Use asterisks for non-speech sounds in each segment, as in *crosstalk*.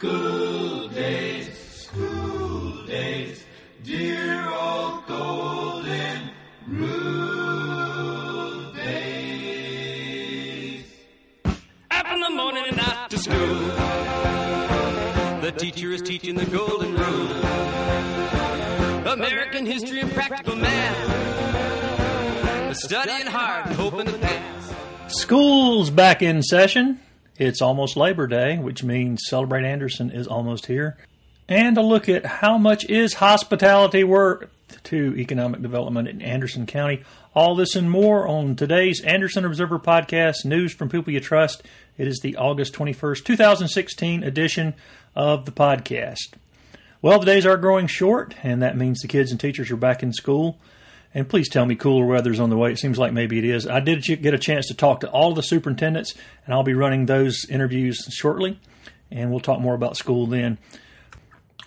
School days, school days, dear old golden rule days. Up in the morning and out to school. The teacher is teaching the golden rule. American history and practical math. Studying hard hoping to pass. School's back in session. It's almost Labor Day, which means Celebrate Anderson is almost here. And a look at how much is hospitality worth to economic development in Anderson County. All this and more on today's Anderson Observer podcast, News from People You Trust. It is the August 21st, 2016 edition of the podcast. Well, the days are growing short, and that means the kids and teachers are back in school. And please tell me cooler weather's on the way. It seems like maybe it is. I did get a chance to talk to all the superintendents, and I'll be running those interviews shortly, and we'll talk more about school then.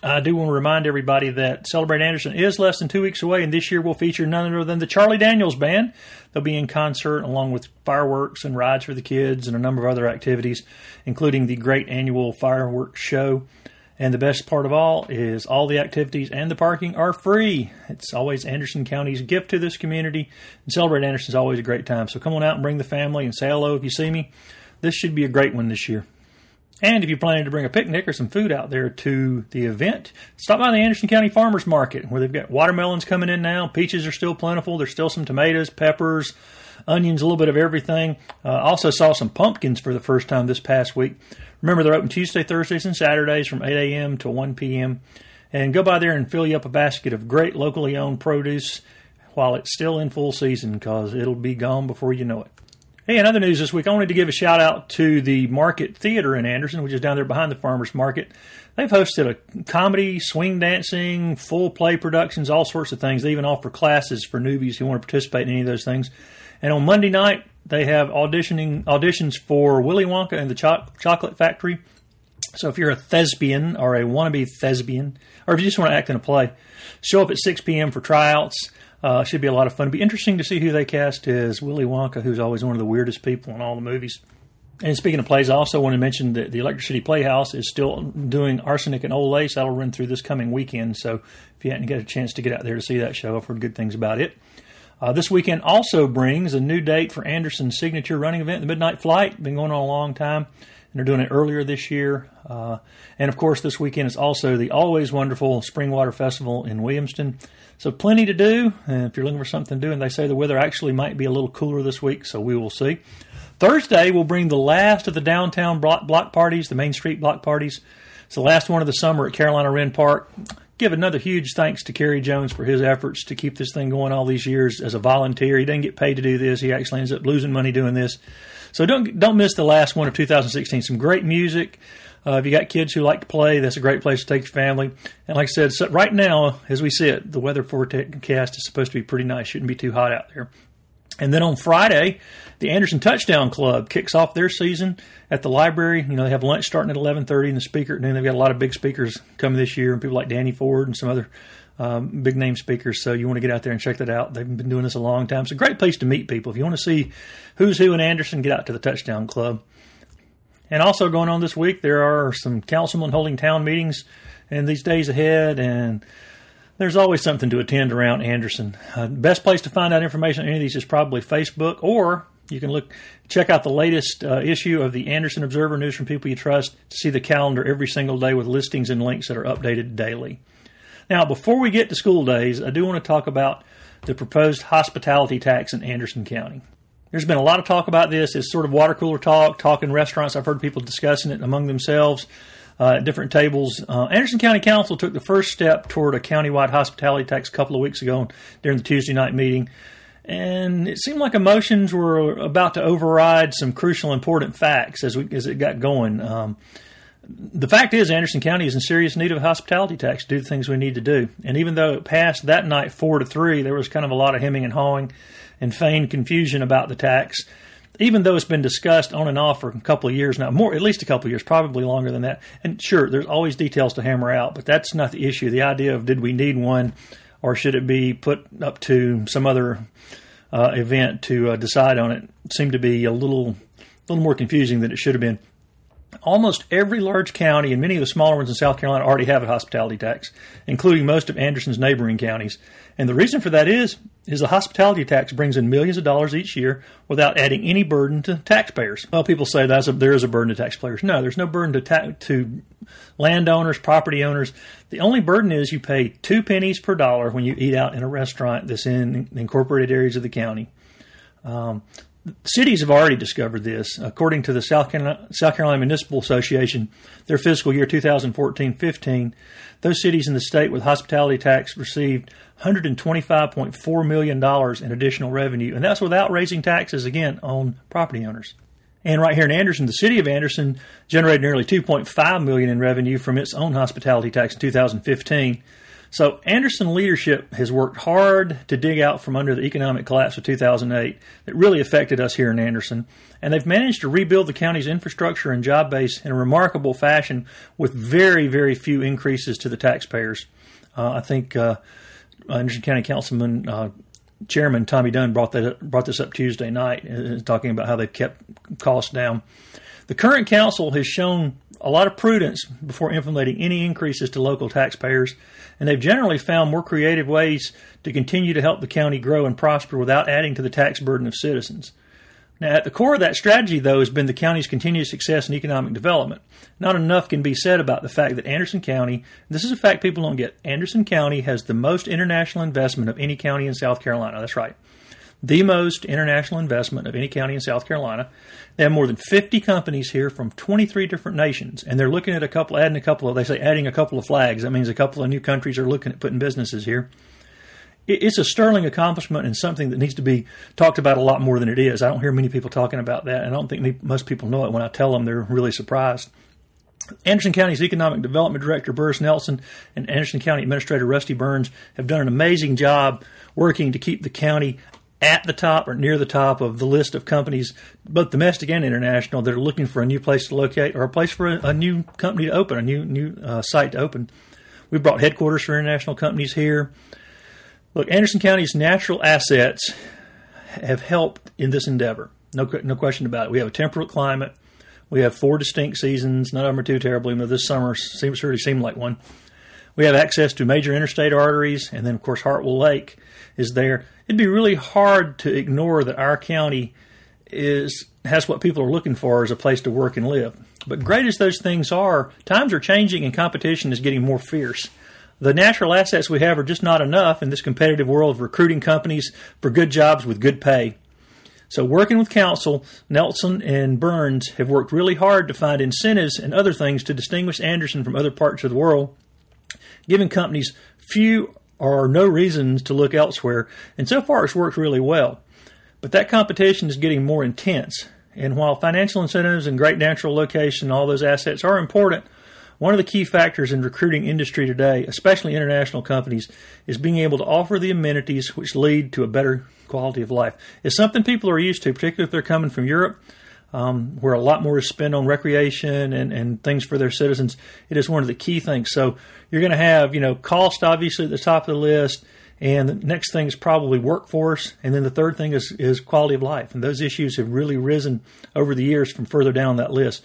I do want to remind everybody that Celebrate Anderson is less than two weeks away, and this year will feature none other than the Charlie Daniels Band. They'll be in concert along with fireworks and rides for the kids and a number of other activities, including the great annual fireworks show. And the best part of all is all the activities and the parking are free. It's always Anderson County's gift to this community. And Celebrate Anderson is always a great time. So come on out and bring the family and say hello if you see me. This should be a great one this year. And if you're planning to bring a picnic or some food out there to the event, stop by the Anderson County Farmers Market where they've got watermelons coming in now. Peaches are still plentiful. There's still some tomatoes, peppers, onions, a little bit of everything. Uh, also saw some pumpkins for the first time this past week. Remember, they're open Tuesday, Thursdays, and Saturdays from 8 a.m. to 1 p.m. And go by there and fill you up a basket of great locally owned produce while it's still in full season because it'll be gone before you know it. Hey, in other news this week, I wanted to give a shout out to the Market Theater in Anderson, which is down there behind the Farmers Market. They've hosted a comedy, swing dancing, full play productions, all sorts of things. They even offer classes for newbies who want to participate in any of those things. And on Monday night, they have auditioning auditions for Willy Wonka and the Cho- Chocolate Factory. So if you're a thespian or a wannabe thespian, or if you just want to act in a play, show up at 6 p.m. for tryouts. Uh, should be a lot of fun. It'd be interesting to see who they cast as Willy Wonka, who's always one of the weirdest people in all the movies. And speaking of plays, I also want to mention that the Electric City Playhouse is still doing Arsenic and Old Lace. That'll run through this coming weekend. So if you hadn't got a chance to get out there to see that show, I've heard good things about it. Uh, this weekend also brings a new date for Anderson's signature running event, the Midnight Flight. Been going on a long time, and they're doing it earlier this year. Uh, and of course, this weekend is also the always wonderful Springwater Festival in Williamston. So plenty to do. And if you're looking for something to do, and they say the weather actually might be a little cooler this week, so we will see. Thursday will bring the last of the downtown block, block parties, the Main Street block parties. It's the last one of the summer at Carolina Wren Park give another huge thanks to Kerry Jones for his efforts to keep this thing going all these years as a volunteer. He doesn't get paid to do this. He actually ends up losing money doing this. So don't don't miss the last one of 2016. Some great music. Uh, if you got kids who like to play, that's a great place to take your family. And like I said, so right now, as we see it, the weather forecast is supposed to be pretty nice. Shouldn't be too hot out there. And then on Friday, the Anderson Touchdown Club kicks off their season at the library. You know, they have lunch starting at 11:30, and the speaker and then They've got a lot of big speakers coming this year, and people like Danny Ford and some other um, big name speakers. So you want to get out there and check that out. They've been doing this a long time. It's a great place to meet people. If you want to see who's who in Anderson, get out to the Touchdown Club. And also going on this week, there are some councilmen holding town meetings in these days ahead, and there's always something to attend around Anderson. Uh, best place to find out information on any of these is probably Facebook, or you can look check out the latest uh, issue of the Anderson Observer News from People You Trust to see the calendar every single day with listings and links that are updated daily. Now, before we get to school days, I do want to talk about the proposed hospitality tax in Anderson County. There's been a lot of talk about this. It's sort of water cooler talk, talk in restaurants. I've heard people discussing it among themselves uh, at different tables. Uh, Anderson County Council took the first step toward a countywide hospitality tax a couple of weeks ago during the Tuesday night meeting. And it seemed like emotions were about to override some crucial, important facts as we as it got going. Um, the fact is, Anderson County is in serious need of a hospitality tax to do the things we need to do. And even though it passed that night four to three, there was kind of a lot of hemming and hawing and feigned confusion about the tax. Even though it's been discussed on and off for a couple of years now, more at least a couple of years, probably longer than that. And sure, there's always details to hammer out, but that's not the issue. The idea of did we need one, or should it be put up to some other uh, event to uh, decide on it seemed to be a little, little more confusing than it should have been. Almost every large county and many of the smaller ones in South Carolina already have a hospitality tax, including most of Anderson's neighboring counties. And the reason for that is is the hospitality tax brings in millions of dollars each year without adding any burden to taxpayers. Well, people say that's a, there is a burden to taxpayers. No, there's no burden to ta- to landowners, property owners. The only burden is you pay two pennies per dollar when you eat out in a restaurant that's in incorporated areas of the county. Um, cities have already discovered this. According to the South Carolina, South Carolina Municipal Association, their fiscal year 2014-15, those cities in the state with hospitality tax received $125.4 million in additional revenue, and that's without raising taxes again on property owners. And right here in Anderson, the city of Anderson generated nearly 2.5 million in revenue from its own hospitality tax in 2015. So Anderson leadership has worked hard to dig out from under the economic collapse of 2008 that really affected us here in Anderson, and they've managed to rebuild the county's infrastructure and job base in a remarkable fashion with very, very few increases to the taxpayers. Uh, I think uh, Anderson County Councilman uh, Chairman Tommy Dunn brought that brought this up Tuesday night, uh, talking about how they've kept costs down. The current council has shown a lot of prudence before implementing any increases to local taxpayers, and they've generally found more creative ways to continue to help the county grow and prosper without adding to the tax burden of citizens. Now, at the core of that strategy, though, has been the county's continued success in economic development. Not enough can be said about the fact that Anderson County, this is a fact people don't get, Anderson County has the most international investment of any county in South Carolina. That's right. The most international investment of any county in South Carolina. They have more than 50 companies here from 23 different nations, and they're looking at a couple, adding a couple of, they say adding a couple of flags. That means a couple of new countries are looking at putting businesses here it's a sterling accomplishment and something that needs to be talked about a lot more than it is. I don't hear many people talking about that, and I don't think most people know it. When I tell them, they're really surprised. Anderson County's Economic Development Director Burriss Nelson and Anderson County Administrator Rusty Burns have done an amazing job working to keep the county at the top or near the top of the list of companies, both domestic and international, that are looking for a new place to locate or a place for a, a new company to open, a new new uh, site to open. We brought headquarters for international companies here. Look, Anderson County's natural assets have helped in this endeavor. No, no question about it. We have a temperate climate. We have four distinct seasons. None of them are too terrible, even this summer seems to really seem like one. We have access to major interstate arteries, and then, of course, Hartwell Lake is there. It'd be really hard to ignore that our county is has what people are looking for as a place to work and live. But great as those things are, times are changing and competition is getting more fierce the natural assets we have are just not enough in this competitive world of recruiting companies for good jobs with good pay. So, working with council, Nelson and Burns have worked really hard to find incentives and other things to distinguish Anderson from other parts of the world, giving companies few or no reasons to look elsewhere. And so far, it's worked really well. But that competition is getting more intense. And while financial incentives and great natural location, all those assets are important, one of the key factors in recruiting industry today, especially international companies, is being able to offer the amenities which lead to a better quality of life. It's something people are used to, particularly if they're coming from Europe, um, where a lot more is spent on recreation and, and things for their citizens. It is one of the key things. So you're going to have, you know, cost obviously at the top of the list. And the next thing is probably workforce. And then the third thing is, is quality of life. And those issues have really risen over the years from further down that list.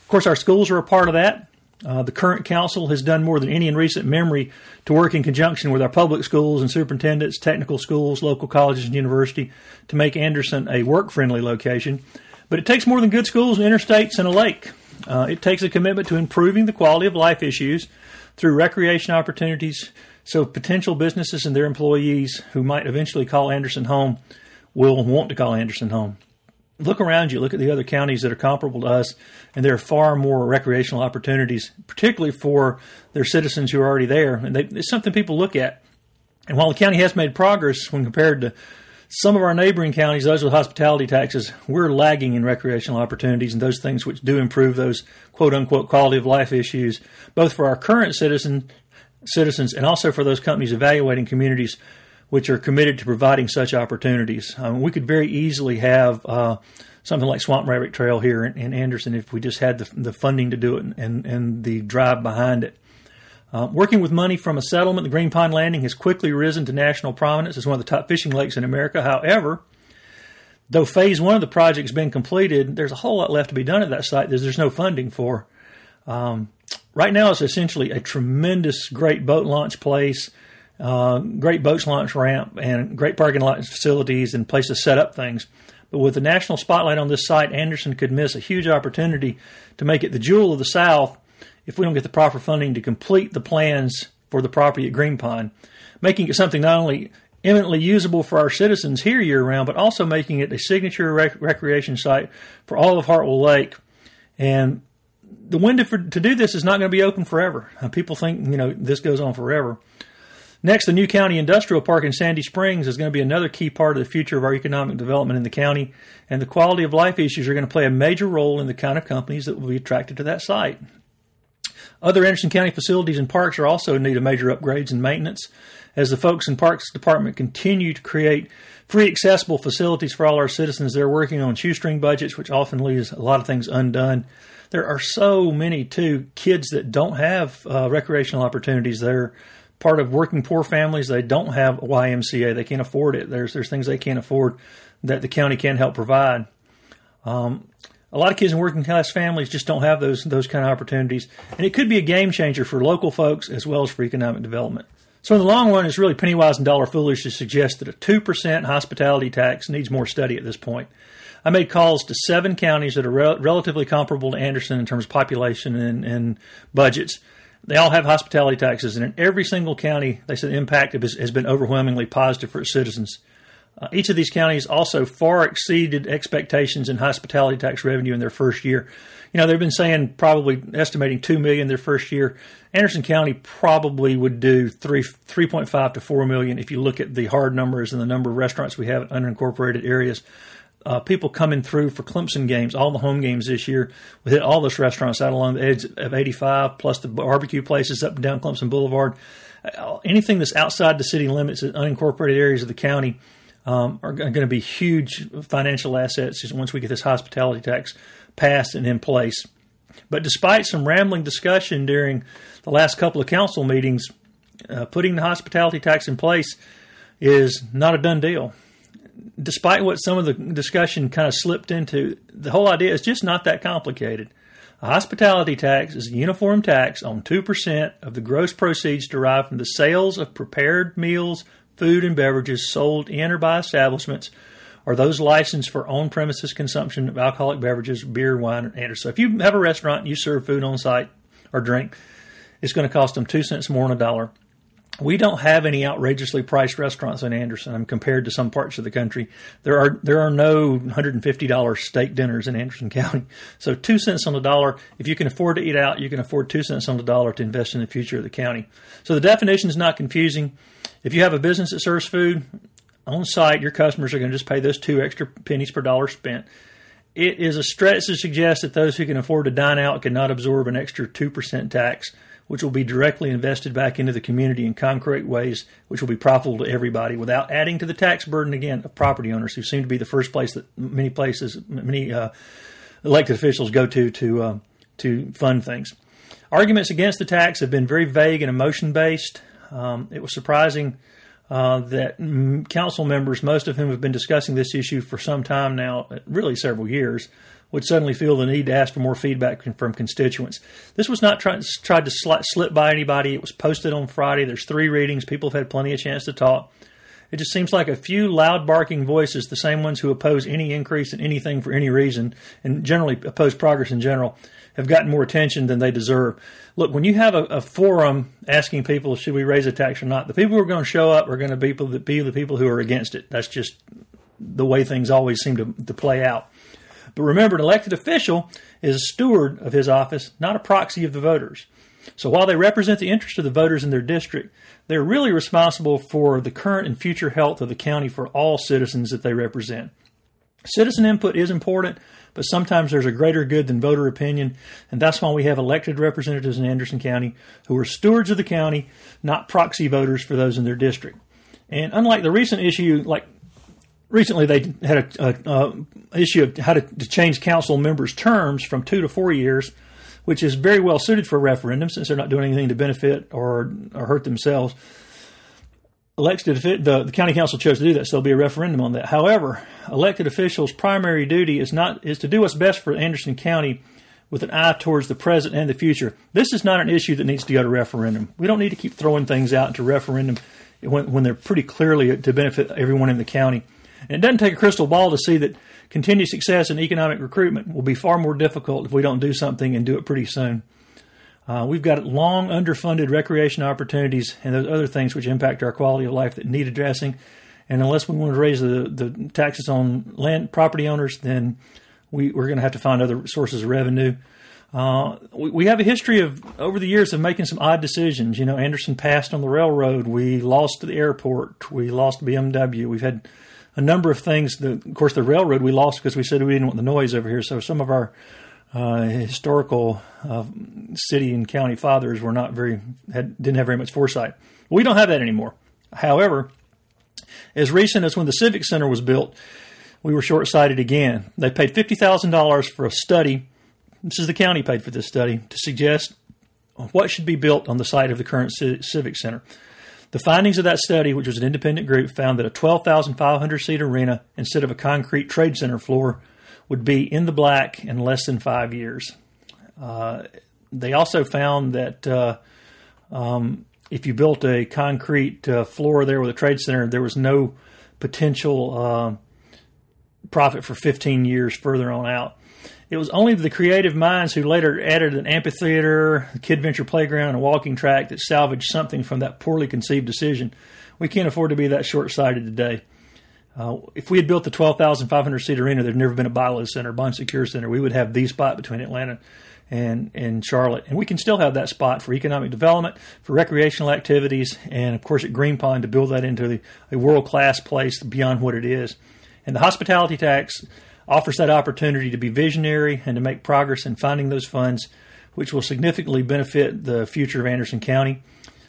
Of course, our schools are a part of that. Uh, the current council has done more than any in recent memory to work in conjunction with our public schools and superintendents, technical schools, local colleges, and university to make Anderson a work friendly location. But it takes more than good schools and interstates and a lake. Uh, it takes a commitment to improving the quality of life issues through recreation opportunities so potential businesses and their employees who might eventually call Anderson home will want to call Anderson home look around you, look at the other counties that are comparable to us, and there are far more recreational opportunities, particularly for their citizens who are already there. And they, it's something people look at. And while the county has made progress when compared to some of our neighboring counties, those with hospitality taxes, we're lagging in recreational opportunities and those things which do improve those quote unquote quality of life issues, both for our current citizen, citizens and also for those companies evaluating communities which are committed to providing such opportunities. Um, we could very easily have uh, something like Swamp Rabbit Trail here in, in, Anderson if we just had the, the funding to do it and, and the drive behind it. Uh, working with money from a settlement, the Green Pond Landing has quickly risen to national prominence as one of the top fishing lakes in America. However, Though phase one of the project's been completed, there's a whole lot left to be done at that site that there's no funding for. Um, right now, it's essentially a tremendous, great boat launch place, uh, great boats launch ramp, and great parking lot facilities and place to set up things. But with the national spotlight on this site, Anderson could miss a huge opportunity to make it the jewel of the South if we don't get the proper funding to complete the plans for the property at Green Pond, making it something not only eminently usable for our citizens here year round, but also making it a signature rec- recreation site for all of Hartwell Lake. And the window for, to do this is not going to be open forever. Uh, people think, you know, this goes on forever. Next, the new county industrial park in Sandy Springs is going to be another key part of the future of our economic development in the county, and the quality of life issues are going to play a major role in the kind of companies that will be attracted to that site. Other Anderson County facilities and parks are also in need of major upgrades and maintenance as the folks in Parks Department continue to create free accessible facilities for all our citizens. They're working on shoestring budgets, which often leaves a lot of things undone. There are so many, too, kids that don't have uh, recreational opportunities. They're part of working poor families. They don't have YMCA. They can't afford it. There's, there's things they can't afford that the county can help provide. Um, a lot of kids in working class families just don't have those those kind of opportunities, and it could be a game changer for local folks as well as for economic development. So in the long run, it's really penny wise and dollar foolish to suggest that a 2% hospitality tax needs more study at this point. I made calls to seven counties that are re- relatively comparable to Anderson in terms of population and, and, budgets. They all have hospitality taxes, and in every single county, they said the impact has been overwhelmingly positive for its citizens. Uh, each of these counties also far exceeded expectations in hospitality tax revenue in their first year. You know, they've been saying probably estimating two million their first year. Anderson County probably would do three three point five to four million if you look at the hard numbers and the number of restaurants we have in unincorporated areas. Uh, people coming through for Clemson games, all the home games this year. We hit all those restaurants out along the edge of 85, plus the barbecue places up and down Clemson Boulevard. Uh, anything that's outside the city limits, in unincorporated areas of the county, um, are going to be huge financial assets once we get this hospitality tax passed and in place. But despite some rambling discussion during the last couple of council meetings, uh, putting the hospitality tax in place is not a done deal. Despite what some of the discussion kind of slipped into, the whole idea is just not that complicated. A hospitality tax is a uniform tax on 2% of the gross proceeds derived from the sales of prepared meals, food, and beverages sold in or by establishments or those licensed for on premises consumption of alcoholic beverages, beer, wine, and so if you have a restaurant and you serve food on site or drink, it's going to cost them two cents more than a dollar. We don't have any outrageously priced restaurants in Anderson. I'm compared to some parts of the country. There are there are no $150 steak dinners in Anderson *laughs* County. So two cents on the dollar. If you can afford to eat out, you can afford two cents on the dollar to invest in the future of the county. So the definition is not confusing. If you have a business that serves food, on site, your customers are going to just pay those two extra pennies per dollar spent. It is a stretch to suggest that those who can afford to dine out cannot absorb an extra 2% tax, which will be directly invested back into the community in concrete ways, which will be profitable to everybody without adding to the tax burden again of property owners who seem to be the first place that many places, many uh, elected officials go to to, uh, to fund things. Arguments against the tax have been very vague and emotion based. Um, it was surprising uh, that council members, most of whom have been discussing this issue for some time now, really several years, would suddenly feel the need to ask for more feedback from constituents. This was not try- tried to slip by anybody. It was posted on Friday. There's three readings. People have had plenty of chance to talk. It just seems like a few loud barking voices, the same ones who oppose any increase in anything for any reason, and generally oppose progress in general, have gotten more attention than they deserve. Look, when you have a, a forum asking people should we raise a tax or not, the people who are going to show up are going to be, be the people who are against it. That's just the way things always seem to, to play out. But remember, an elected official is a steward of his office, not a proxy of the voters. So while they represent the interest of the voters in their district, they're really responsible for the current and future health of the county for all citizens that they represent. Citizen input is important, but sometimes there's a greater good than voter opinion, and that's why we have elected representatives in Anderson County who are stewards of the county, not proxy voters for those in their district. And unlike the recent issue, like recently they had a, a, a issue of how to, to, change council members' terms from two to four years, which is very well suited for a referendum since they're not doing anything to benefit or, or hurt themselves. Elected the, the county council chose to do that, so there'll be a referendum on that. However, elected officials' primary duty is not is to do what's best for Anderson County with an eye towards the present and the future. This is not an issue that needs to go to referendum. We don't need to keep throwing things out to referendum when, when they're pretty clearly to benefit everyone in the county. And it doesn't take a crystal ball to see that continued success in economic recruitment will be far more difficult if we don't do something and do it pretty soon. Uh, we've got long underfunded recreation opportunities and those other things which impact our quality of life that need addressing. And unless we want to raise the, the taxes on land property owners, then we, we're going to have to find other sources of revenue. Uh, we, we, have a history of over the years of making some odd decisions. You know, Anderson passed on the railroad. We lost the airport. We lost BMW. We've had a number of things. That, of course, the railroad we lost because we said we didn't want the noise over here. So some of our uh, historical uh, city and county fathers were not very had, didn't have very much foresight. We don't have that anymore. However, as recent as when the Civic Center was built, we were short sighted again. They paid $50,000 for a study. This is the county paid for this study to suggest what should be built on the site of the current Civic Center. The findings of that study, which was an independent group, found that a 12,500 seat arena instead of a concrete trade center floor would be in the black in less than five years. Uh, they also found that uh, um, if you built a concrete uh, floor there with a trade center, there was no potential uh, profit for 15 years further on out. It was only the creative minds who later added an amphitheater, a kid venture playground, and a walking track that salvaged something from that poorly conceived decision. We can't afford to be that short sighted today. Uh, if we had built the 12,500 seat arena, there'd never been a BI-LO Center, Bon Secours Center. We would have the spot between Atlanta and, and Charlotte. And we can still have that spot for economic development, for recreational activities, and of course at Green Pond to build that into a world class place beyond what it is. And the hospitality tax offers that opportunity to be visionary and to make progress in finding those funds, which will significantly benefit the future of Anderson County.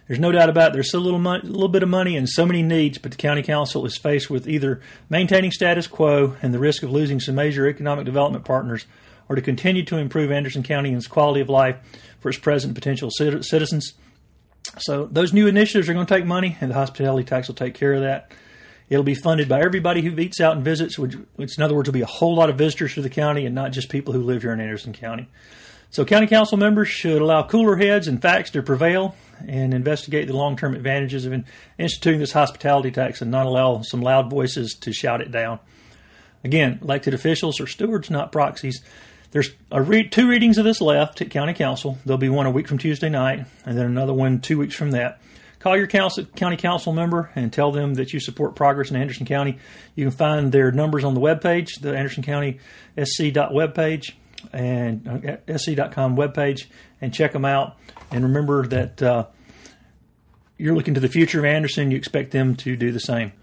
There's no doubt about it. There's so little, little bit of money and so many needs, but the county council is faced with either maintaining status quo and the risk of losing some major economic development partners, or to continue to improve Anderson County and its quality of life for its present potential citizens. So those new initiatives are going to take money, and the hospitality tax will take care of that. It'll be funded by everybody who eats out and visits, which, which in other words will be a whole lot of visitors to the county and not just people who live here in Anderson County. So county council members should allow cooler heads and facts to prevail and investigate the long-term advantages of instituting this hospitality tax and not allow some loud voices to shout it down. Again, elected officials are stewards, not proxies. There's re- two readings of this left at county council. There'll be one a week from Tuesday night, and then another one two weeks from that. Call your council, county council member and tell them that you support progress in Anderson County. You can find their numbers on the webpage, the Anderson County SC webpage and uh, sc.com webpage, and check them out. And remember that uh, you're looking to the future of Anderson. You expect them to do the same.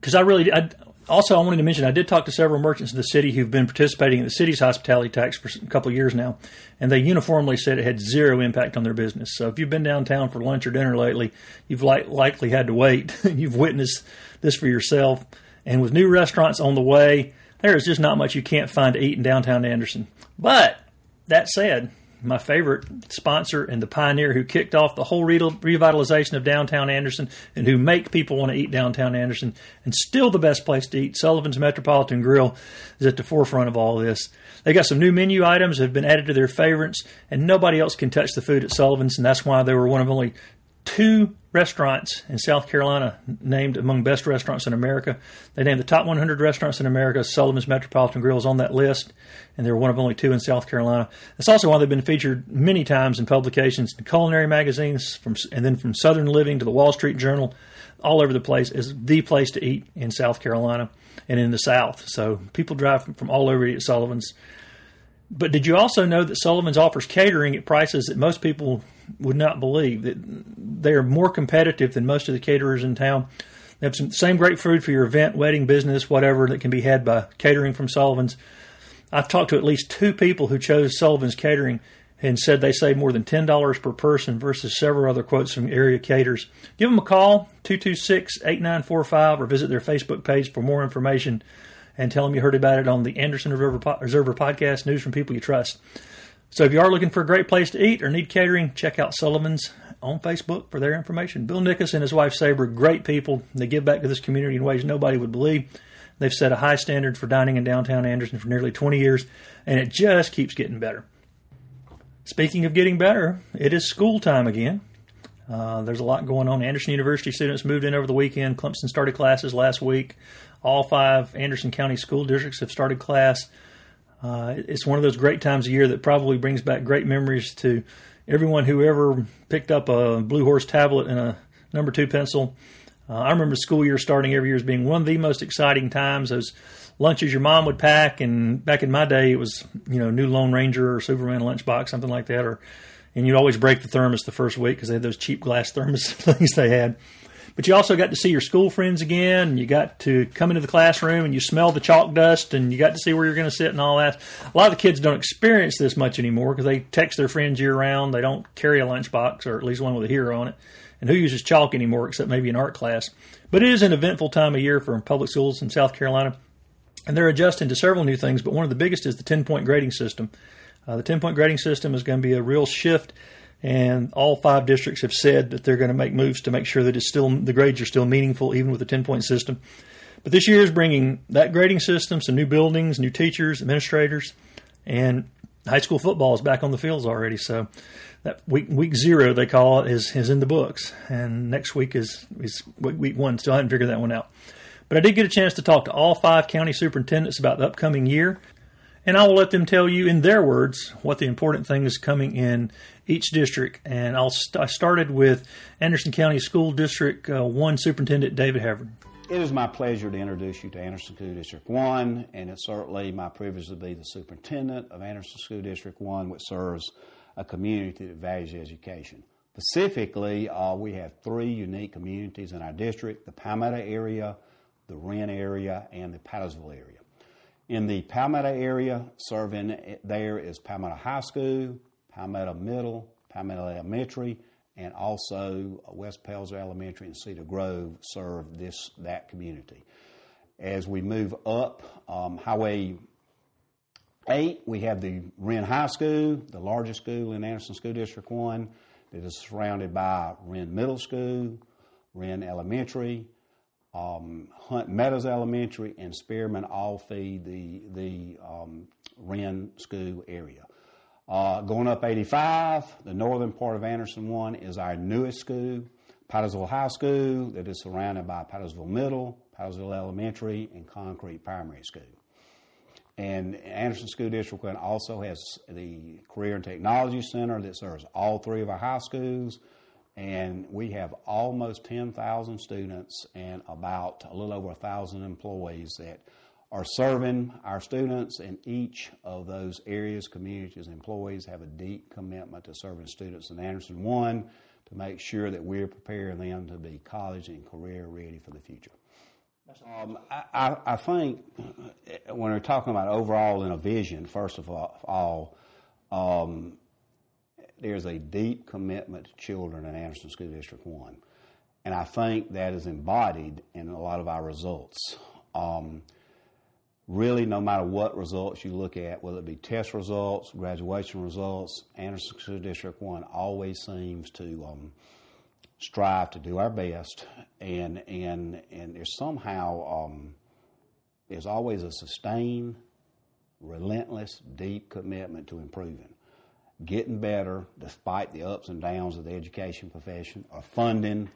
Because I really, I, also, I wanted to mention I did talk to several merchants in the city who've been participating in the city's hospitality tax for a couple of years now, and they uniformly said it had zero impact on their business. So if you've been downtown for lunch or dinner lately, you've li- likely had to wait. *laughs* you've witnessed this for yourself. And with new restaurants on the way, there is just not much you can't find to eat in downtown Anderson. But that said, my favorite sponsor and the pioneer who kicked off the whole revitalization of downtown Anderson and who make people want to eat downtown Anderson and still the best place to eat. Sullivan's Metropolitan Grill is at the forefront of all this. They got some new menu items that have been added to their favorites, and nobody else can touch the food at Sullivan's, and that's why they were one of only two restaurants in South Carolina named among best restaurants in America. They named the top 100 restaurants in America. Sullivan's Metropolitan Grill is on that list, and they're one of only two in South Carolina. It's also why they've been featured many times in publications, in culinary magazines, from and then from Southern Living to the Wall Street Journal, all over the place as the place to eat in South Carolina and in the South. So people drive from, from all over to eat at Sullivan's. But did you also know that Sullivan's offers catering at prices that most people would not believe? That they are more competitive than most of the caterers in town. They have some same great food for your event, wedding, business, whatever that can be had by catering from Sullivan's. I've talked to at least two people who chose Sullivan's Catering and said they save more than $10 per person versus several other quotes from area caterers. Give them a call, 226 8945, or visit their Facebook page for more information and tell them you heard about it on the Anderson Observer podcast, news from people you trust. So if you are looking for a great place to eat or need catering, check out Sullivan's on Facebook for their information. Bill Nickus and his wife Saber, great people. They give back to this community in ways nobody would believe. They've set a high standard for dining in downtown Anderson for nearly 20 years, and it just keeps getting better. Speaking of getting better, it is school time again. Uh, there's a lot going on. Anderson University students moved in over the weekend. Clemson started classes last week. All five Anderson County school districts have started class. Uh, it's one of those great times of year that probably brings back great memories to everyone who ever picked up a Blue Horse tablet and a number two pencil. Uh, I remember school year starting every year as being one of the most exciting times. Those lunches your mom would pack, and back in my day, it was you know new Lone Ranger or Superman lunchbox, something like that, or and you'd always break the thermos the first week because they had those cheap glass thermos *laughs* things they had. But you also got to see your school friends again, and you got to come into the classroom and you smell the chalk dust, and you got to see where you're going to sit and all that. A lot of the kids don't experience this much anymore because they text their friends year round. They don't carry a lunchbox or at least one with a hero on it. And who uses chalk anymore except maybe an art class? But it is an eventful time of year for public schools in South Carolina. And they're adjusting to several new things, but one of the biggest is the 10 point grading system. Uh, the 10 point grading system is going to be a real shift, and all five districts have said that they're going to make moves to make sure that it's still the grades are still meaningful, even with the 10 point system. But this year is bringing that grading system, some new buildings, new teachers, administrators, and high school football is back on the fields already. So that week week zero they call it is is in the books, and next week is is week one. Still haven't figured that one out. But I did get a chance to talk to all five county superintendents about the upcoming year and I will let them tell you in their words what the important thing is coming in each district. And I'll st- I started with Anderson County School District uh, 1 Superintendent David Havird. It is my pleasure to introduce you to Anderson School District 1, and it's certainly my privilege to be the superintendent of Anderson School District 1, which serves a community that values education. Specifically, uh, we have three unique communities in our district the Palmetto area, the Wren area, and the Powdersville area. In the Palmetto area, serving there is Palmetto High School, Palmetto Middle, Palmetto Elementary, and also West Pelzer Elementary and Cedar Grove serve this that community. As we move up um, Highway 8, we have the Wren High School, the largest school in Anderson School District 1, that is surrounded by Wren Middle School, Wren Elementary, um, Hunt Meadows Elementary and Spearman all feed the the um, Wren School area. Uh, going up 85, the northern part of Anderson 1 is our newest school, Powdersville High School, that is surrounded by Powdersville Middle, Powdersville Elementary, and Concrete Primary School. And Anderson School District 1 also has the Career and Technology Center that serves all three of our high schools and we have almost 10,000 students and about a little over 1,000 employees that are serving our students in each of those areas, communities, employees have a deep commitment to serving students in Anderson. One, to make sure that we're preparing them to be college and career ready for the future. Um, I, I, think when we're talking about overall in a vision, first of all, um, there's a deep commitment to children in Anderson School District 1. And I think that is embodied in a lot of our results. Um, really, no matter what results you look at, whether it be test results, graduation results, Anderson School District 1 always seems to um, strive to do our best. And, and, and there's somehow, um, there's always a sustained, relentless, deep commitment to improving getting better despite the ups and downs of the education profession or funding.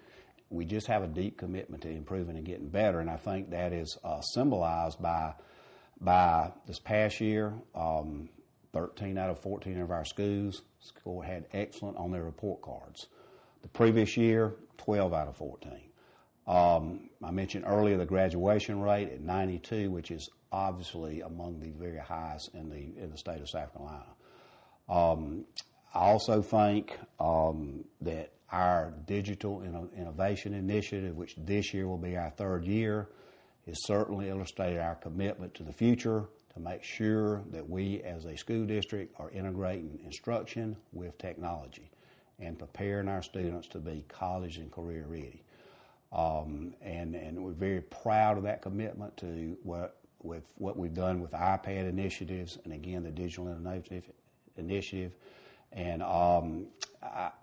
We just have a deep commitment to improving and getting better, and I think that is uh, symbolized by by this past year. Um, 13 out of 14 of our schools score had excellent on their report cards. The previous year, 12 out of 14. Um, I mentioned earlier the graduation rate at 92, which is obviously among the very highest in the in the state of South Carolina. Um, I also think um, that our digital innovation initiative, which this year will be our third year, has certainly illustrated our commitment to the future to make sure that we as a school district are integrating instruction with technology and preparing our students to be college and career ready. Um, and, and we're very proud of that commitment to what with what we've done with iPad initiatives and again the digital initiative initiative. And um,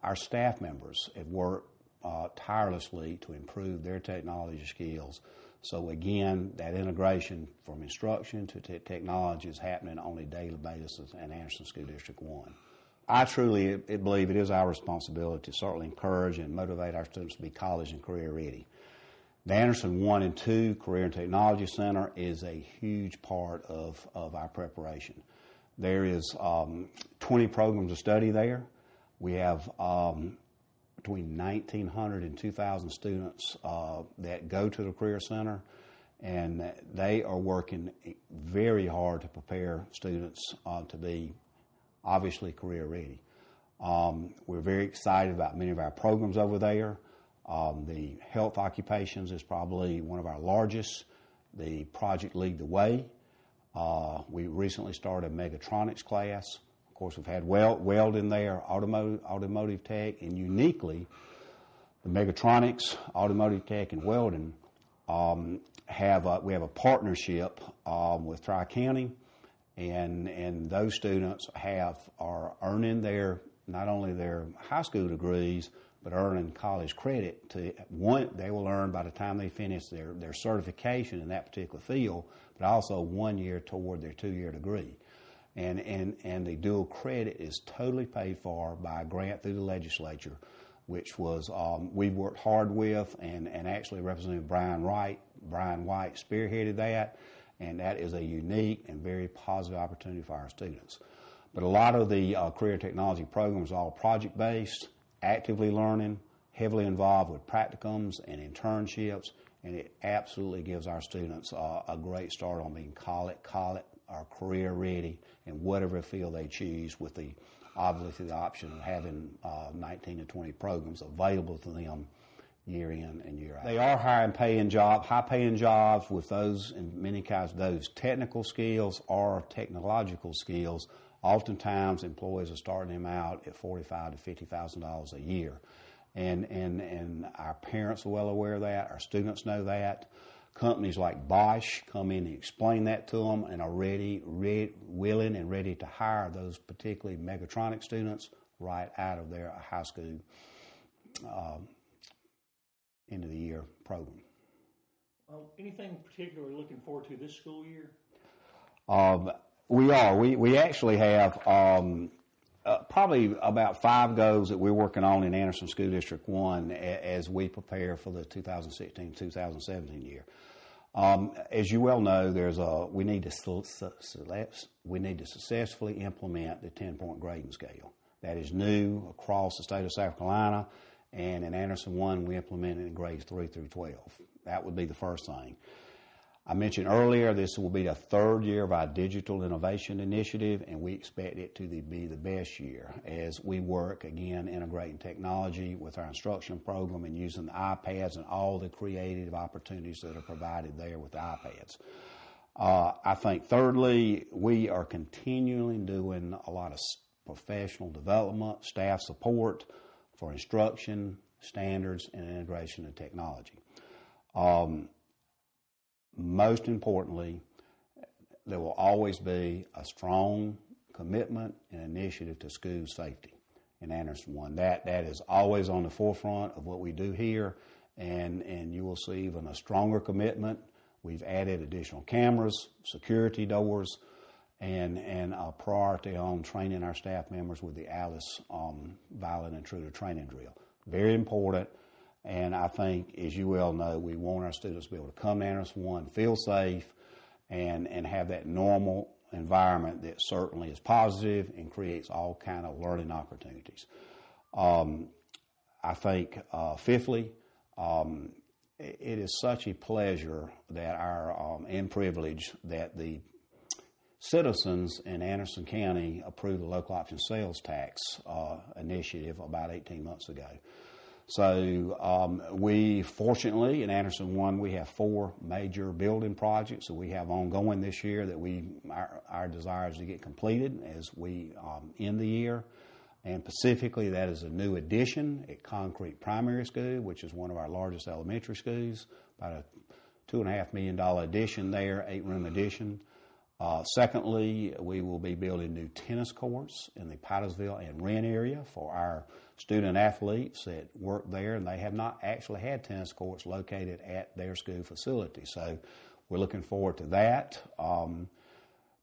our staff members have worked uh, tirelessly to improve their technology skills. So again, that integration from instruction to te- technology is happening on a daily basis in Anderson School District 1. I truly believe it is our responsibility to certainly encourage and motivate our students to be college and career ready. The Anderson 1 and 2 Career and Technology Center is a huge part of, of our preparation. There is um, 20 programs of study there. We have um, between 1,900 and 2,000 students uh, that go to the Career Center, and they are working very hard to prepare students uh, to be obviously career ready. Um, we're very excited about many of our programs over there. Um, the health occupations is probably one of our largest. The project Lead the Way. Uh, we recently started a mechatronics class. Course, we've had weld, weld in there, automotive, automotive tech, and uniquely, the mechatronics, automotive tech, and welding um, have a, we have a partnership um, with Tri County, and and those students have are earning their not only their high school degrees but earning college credit to one they will earn by the time they finish their, their certification in that particular field, but also one year toward their two year degree. And, and, and the dual credit is totally paid for by a grant through the legislature, which was um, we worked hard with, and, and actually Representative Brian Wright, Brian White spearheaded that, and that is a unique and very positive opportunity for our students. But a lot of the uh, career technology programs are all project based actively learning, heavily involved with practicums and internships, and it absolutely gives our students uh, a great start on being college, college or career ready in whatever field they choose with the obviously the option of having uh, 19 to 20 programs available to them year in and year out. They are hiring paying jobs, high paying jobs with those in many cases those technical skills or technological skills Oftentimes, employees are starting them out at forty-five to fifty thousand dollars a year, and and and our parents are well aware of that. Our students know that. Companies like Bosch come in and explain that to them, and are ready, ready willing, and ready to hire those particularly mechatronic students right out of their high school um, end of the year program. Well, anything particular looking forward to this school year? Um, we are. We we actually have um, uh, probably about five goals that we're working on in Anderson School District One a, as we prepare for the 2016-2017 year. Um, as you well know, there's a we need to we need to successfully implement the 10 point grading scale. That is new across the state of South Carolina, and in Anderson One we implemented in grades three through 12. That would be the first thing. I mentioned earlier this will be the third year of our digital innovation initiative, and we expect it to be the best year as we work again integrating technology with our instruction program and using the iPads and all the creative opportunities that are provided there with the iPads. Uh, I think thirdly, we are continually doing a lot of professional development, staff support for instruction, standards, and integration of technology. Most importantly, there will always be a strong commitment and initiative to school safety in Anderson One. That that is always on the forefront of what we do here, and and you will see even a stronger commitment. We've added additional cameras, security doors, and and a priority on training our staff members with the Alice um, Violent Intruder Training Drill. Very important. And I think, as you well know, we want our students to be able to come to Anderson One, feel safe, and, and have that normal environment that certainly is positive and creates all kind of learning opportunities. Um, I think, uh, fifthly, um, it is such a pleasure that our um, and privilege that the citizens in Anderson County approved the local option sales tax uh, initiative about 18 months ago. So um, we, fortunately, in Anderson One, we have four major building projects that we have ongoing this year that we our, our desire is to get completed as we um, end the year. And specifically, that is a new addition at Concrete Primary School, which is one of our largest elementary schools, about a two and a half million dollar addition there, eight room addition. Uh, secondly, we will be building new tennis courts in the Powdersville and Wren area for our student athletes that work there, and they have not actually had tennis courts located at their school facility. So we're looking forward to that. Um,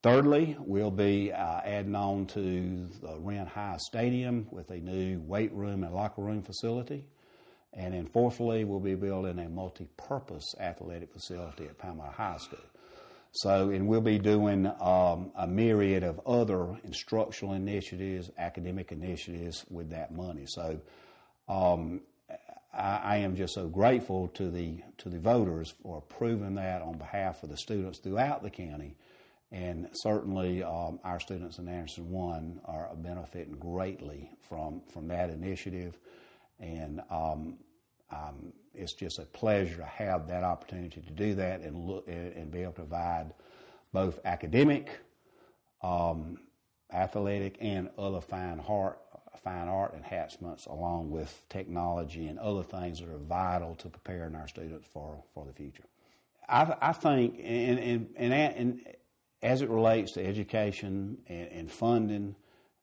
thirdly, we'll be uh, adding on to the Wren High Stadium with a new weight room and locker room facility. And then fourthly, we'll be building a multi-purpose athletic facility at Palmetto High School. So, and we'll be doing um, a myriad of other instructional initiatives, academic initiatives with that money. So, um, I, I, am just so grateful to the to the voters for approving that on behalf of the students throughout the county, and certainly um, our students in Anderson One are benefiting greatly from from that initiative, and um, um, it's just a pleasure to have that opportunity to do that and look and be able to provide both academic, um, athletic, and other fine art, fine art enhancements, along with technology and other things that are vital to preparing our students for, for the future. I, I think, and, and, and, and, as it relates to education and, and funding,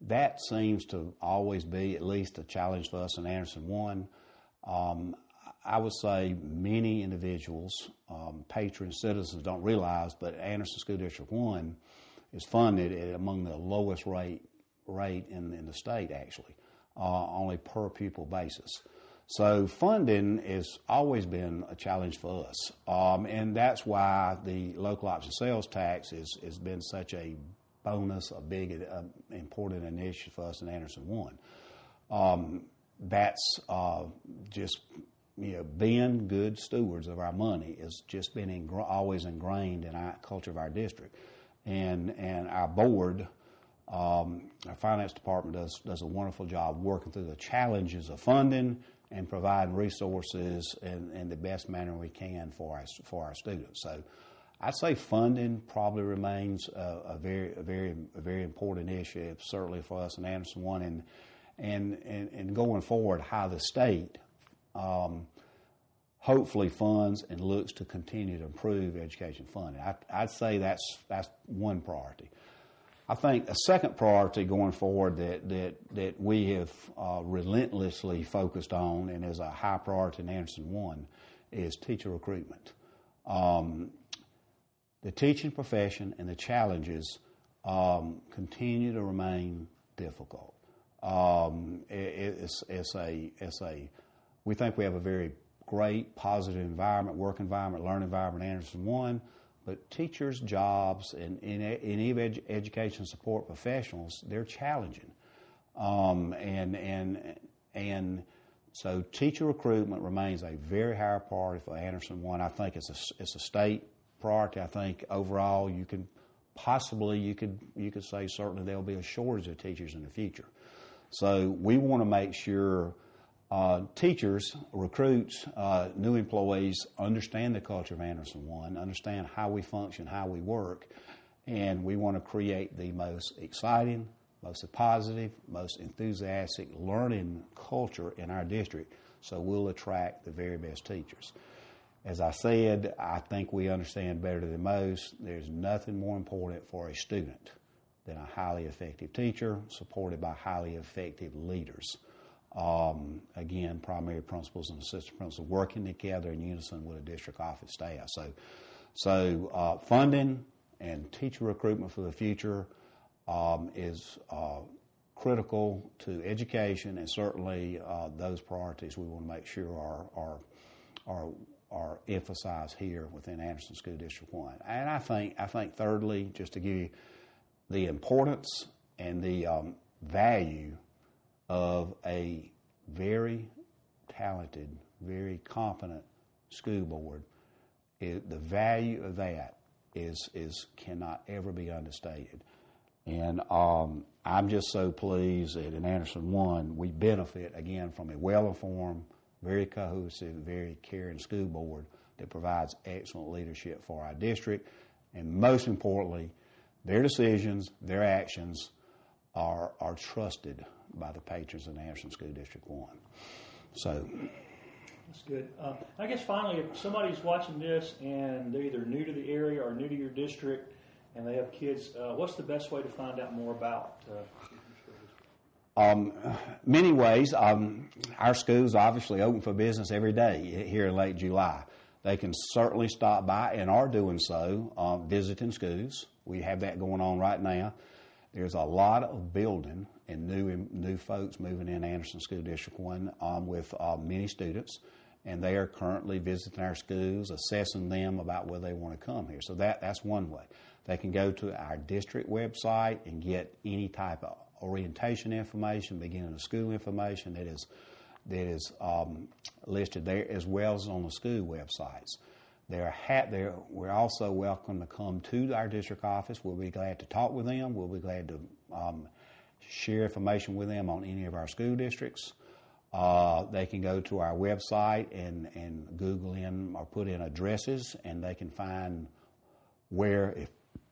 that seems to always be at least a challenge for us in Anderson One. Um, I would say many individuals, um, patrons, citizens don't realize, but Anderson School District 1 is funded at among the lowest rate rate in, in the state, actually, uh, only per pupil basis. So funding has always been a challenge for us, um, and that's why the local option sales tax is, has been such a bonus, a big, uh, important initiative for us in Anderson One. Um, that's uh, just you know being good stewards of our money has just been ingra- always ingrained in our culture of our district, and and our board. Um, our finance department does does a wonderful job working through the challenges of funding and providing resources in, in the best manner we can for our for our students. So, I'd say funding probably remains a, a very a very a very important issue, certainly for us in Anderson One, and and, and, and going forward, how the state um, hopefully funds and looks to continue to improve education funding. I, would say that's, that's one priority. I think a second priority going forward that, that, that we have uh, relentlessly focused on and is a high priority in Anderson 1 is teacher recruitment. Um, the teaching profession and the challenges um, continue to remain difficult. Um, it, it's, it's, a, it's a, we think we have a very great, positive environment, work environment, learning environment, Anderson One, but teachers' jobs and in, any ed- education support professionals, they're challenging. Um, and, and, and so teacher recruitment remains a very high priority for Anderson One. I think it's a, it's a state priority. I think overall you can possibly you could you could say certainly there'll be a shortage of teachers in the future. So we want to make sure uh, teachers, recruits, uh, new employees understand the culture of Anderson One, understand how we function, how we work, and we want to create the most exciting, most positive, most enthusiastic learning culture in our district so we'll attract the very best teachers. As I said, I think we understand better than most. There's nothing more important for a student than a highly effective teacher supported by highly effective leaders. Um, again, primary principals and assistant principals working together in unison with a district office staff. So, so uh, funding and teacher recruitment for the future um, is uh, critical to education, and certainly uh, those priorities we want to make sure are are are are emphasized here within Anderson School District One. And I think I think thirdly, just to give you the importance and the um, value of a very talented, very competent school board. It, the value of that is is cannot ever be understated. And um, I'm just so pleased that in Anderson One we benefit again from a well-informed, very cohesive, very caring school board that provides excellent leadership for our district, and most importantly, their decisions, their actions are, are trusted by the patrons in Anderson School District 1. So. That's good. Uh, I guess finally, if somebody's watching this and they're either new to the area or new to your district and they have kids, uh, what's the best way to find out more about uh, Um, many ways, um, our schools obviously open for business every day here in late July. They can certainly stop by and are doing so, um, visiting schools. We have that going on right now. There's a lot of building and new new folks moving in Anderson School District One um, with uh, many students, and they are currently visiting our schools, assessing them about whether they want to come here. So that that's one way. They can go to our district website and get any type of orientation information, beginning of school information that is that is um, listed there, as well as on the school websites. They're ha- they're, we're also welcome to come to our district office. We'll be glad to talk with them. We'll be glad to um, share information with them on any of our school districts. Uh, they can go to our website and, and Google in or put in addresses, and they can find where, if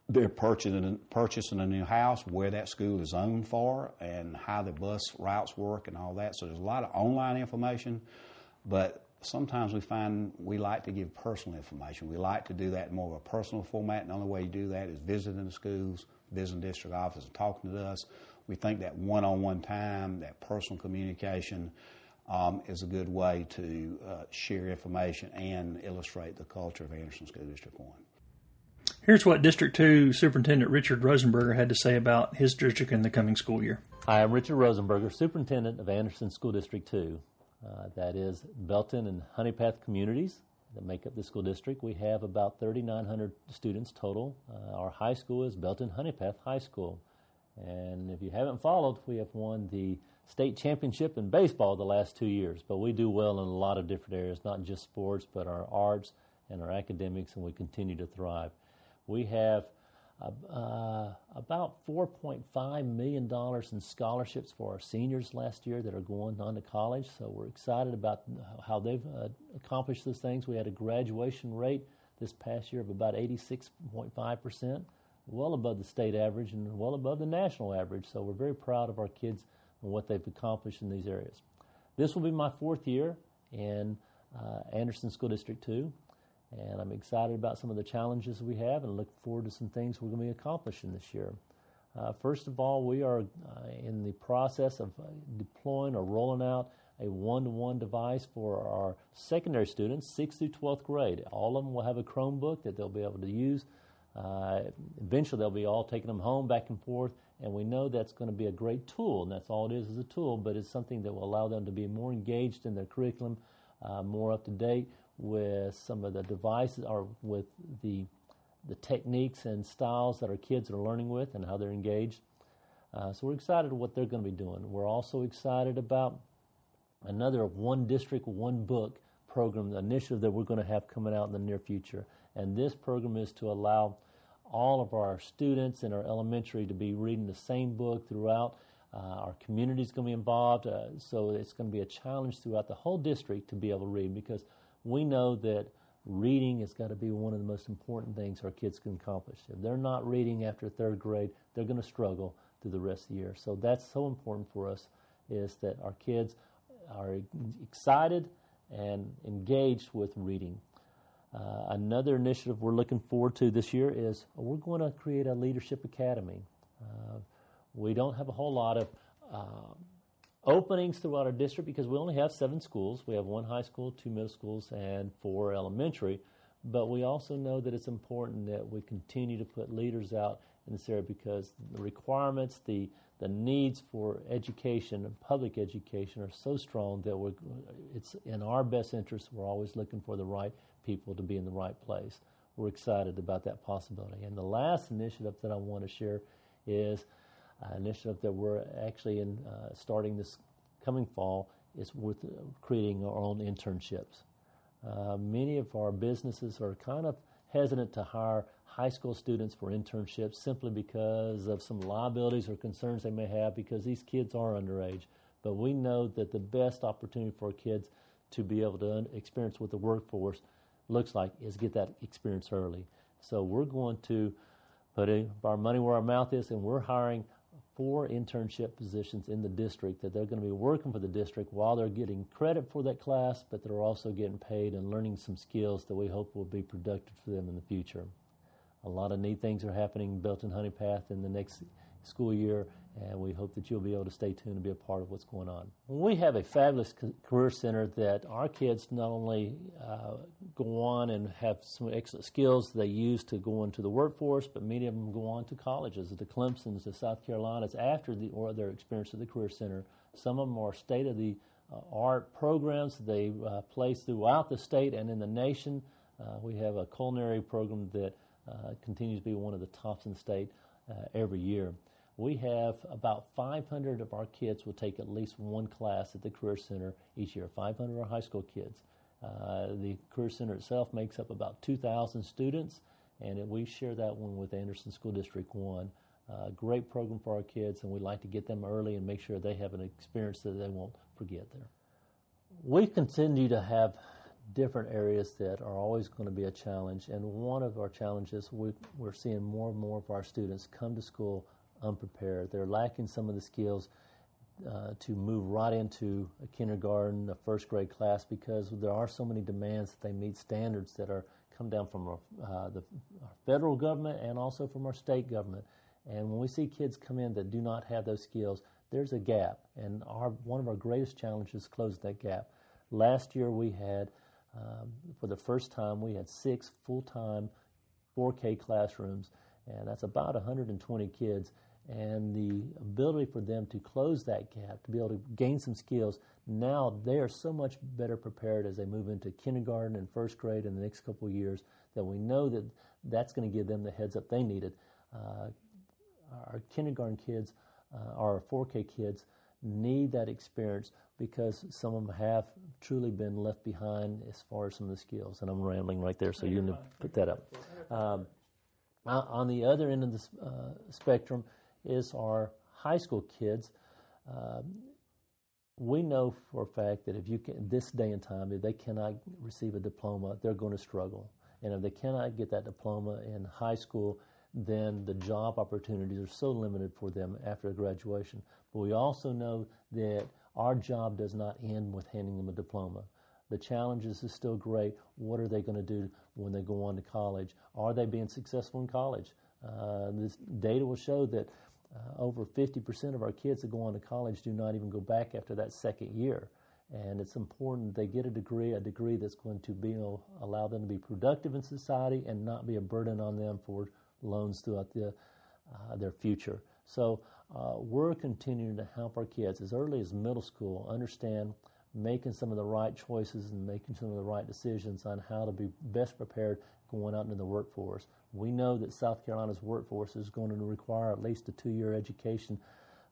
they're purchasing, purchasing a new house, where that school is owned for, and how the bus routes work, and all that. So there's a lot of online information, but sometimes we find we like to give personal information. We like to do that in more of a personal format, and the only way you do that is visiting the schools, visiting district offices, and talking to us. We think that one-on-one time, that personal communication, um, is a good way to uh, share information and illustrate the culture of Anderson School District 1. Here's what District 2 Superintendent Richard Rosenberger had to say about his district in the coming school year. Hi, I'm Richard Rosenberger, Superintendent of Anderson School District 2. Uh, that is Belton and Honea Path communities that make up the school district. We have about 3,900 students total. Uh, our high school is Belton Honea Path High School. And if you haven't followed, we have won the state championship in baseball the last two years. But we do well in a lot of different areas, not just sports, but our arts and our academics, and we continue to thrive. We have uh, about $4.5 million in scholarships for our seniors last year that are going on to college. So we're excited about how they've uh, accomplished those things. We had a graduation rate this past year of about 86.5%, well above the state average and well above the national average. So we're very proud of our kids and what they've accomplished in these areas. This will be my fourth year in uh, Anderson School District 2. And I'm excited about some of the challenges we have and look forward to some things we're going to be accomplishing this year. Uh, first of all, we are uh, in the process of uh, deploying or rolling out a one-to-one device for our secondary students, 6th through 12th grade. All of them will have a Chromebook that they'll be able to use. Uh, eventually, they'll be all taking them home back and forth, and we know that's going to be a great tool, and that's all it is is a tool, but it's something that will allow them to be more engaged in their curriculum, uh, more up to date with some of the devices or with the the techniques and styles that our kids are learning with and how they're engaged. Uh, so we're excited what they're going to be doing. We're also excited about another one district, one book program, the initiative that we're going to have coming out in the near future. And this program is to allow all of our students in our elementary to be reading the same book throughout. Uh, our community is going to be involved, uh, so it's going to be a challenge throughout the whole district to be able to read because we know that reading has got to be one of the most important things our kids can accomplish. If they're not reading after third grade, they're going to struggle through the rest of the year. So that's so important for us is that our kids are excited and engaged with reading. Uh, another initiative we're looking forward to this year is we're going to create a leadership academy. Uh, we don't have a whole lot of uh, openings throughout our district because we only have seven schools. We have one high school, two middle schools, and four elementary. But we also know that it's important that we continue to put leaders out in this area because the requirements, the the needs for education and public education are so strong that we're, it's in our best interest. We're always looking for the right people to be in the right place. We're excited about that possibility. And the last initiative that I want to share is an initiative that we're actually in uh, starting this coming fall is with uh, creating our own internships. Uh, many of our businesses are kind of hesitant to hire high school students for internships simply because of some liabilities or concerns they may have because these kids are underage. But we know that the best opportunity for kids to be able to experience with the workforce looks like is get that experience early. So we're going to put our money where our mouth is, and we're hiring four internship positions in the district that they're going to be working for the district while they're getting credit for that class, but they're also getting paid and learning some skills that we hope will be productive for them in the future. A lot of neat things are happening in Belton Honea Path in the next school year, and we hope that you'll be able to stay tuned and be a part of what's going on. We have a fabulous career center that our kids not only uh, go on and have some excellent skills they use to go into the workforce, but many of them go on to colleges, the Clemsons, the South Carolinas, after the, or their experience at the career center. Some of them are state of the uh, art programs they uh, place throughout the state and in the nation. Uh, we have a culinary program that uh, continues to be one of the tops in the state uh, every year we have about 500 of our kids will take at least one class at the Career Center each year. 500 are high school kids. Uh, the Career Center itself makes up about 2,000 students, and we share that one with Anderson School District 1. Uh, great program for our kids, and we like to get them early and make sure they have an experience that they won't forget there. We continue to have different areas that are always going to be a challenge, and one of our challenges we, we're seeing more and more of our students come to school unprepared. They're lacking some of the skills uh, to move right into a kindergarten, a first grade class, because there are so many demands that they meet standards that are come down from our, uh, the our federal government and also from our state government. And when we see kids come in that do not have those skills, there's a gap. And our one of our greatest challenges is close that gap. Last year we had, um, for the first time, we had six full-time 4K classrooms, and that's about 120 kids and the ability for them to close that gap, to be able to gain some skills, now they are so much better prepared as they move into kindergarten and first grade in the next couple of years that we know that that's going to give them the heads up they needed. Uh, our kindergarten kids, uh, our 4K kids, need that experience because some of them have truly been left behind as far as some of the skills. And I'm rambling right there, so you need to put that up. Um, on the other end of the uh, spectrum, is our high school kids. Um, we know for a fact that if you can, this day and time, if they cannot receive a diploma, they're going to struggle. And if they cannot get that diploma in high school, then the job opportunities are so limited for them after graduation. But we also know that our job does not end with handing them a diploma. The challenges is still great. What are they going to do when they go on to college? Are they being successful in college? Uh, this data will show that uh, over 50% of our kids that go on to college do not even go back after that second year. And it's important they get a degree, a degree that's going to be allow them to be productive in society and not be a burden on them for loans throughout the, uh, their future. So uh, we're continuing to help our kids as early as middle school understand making some of the right choices and making some of the right decisions on how to be best prepared going out into the workforce. We know that South Carolina's workforce is going to require at least a two year education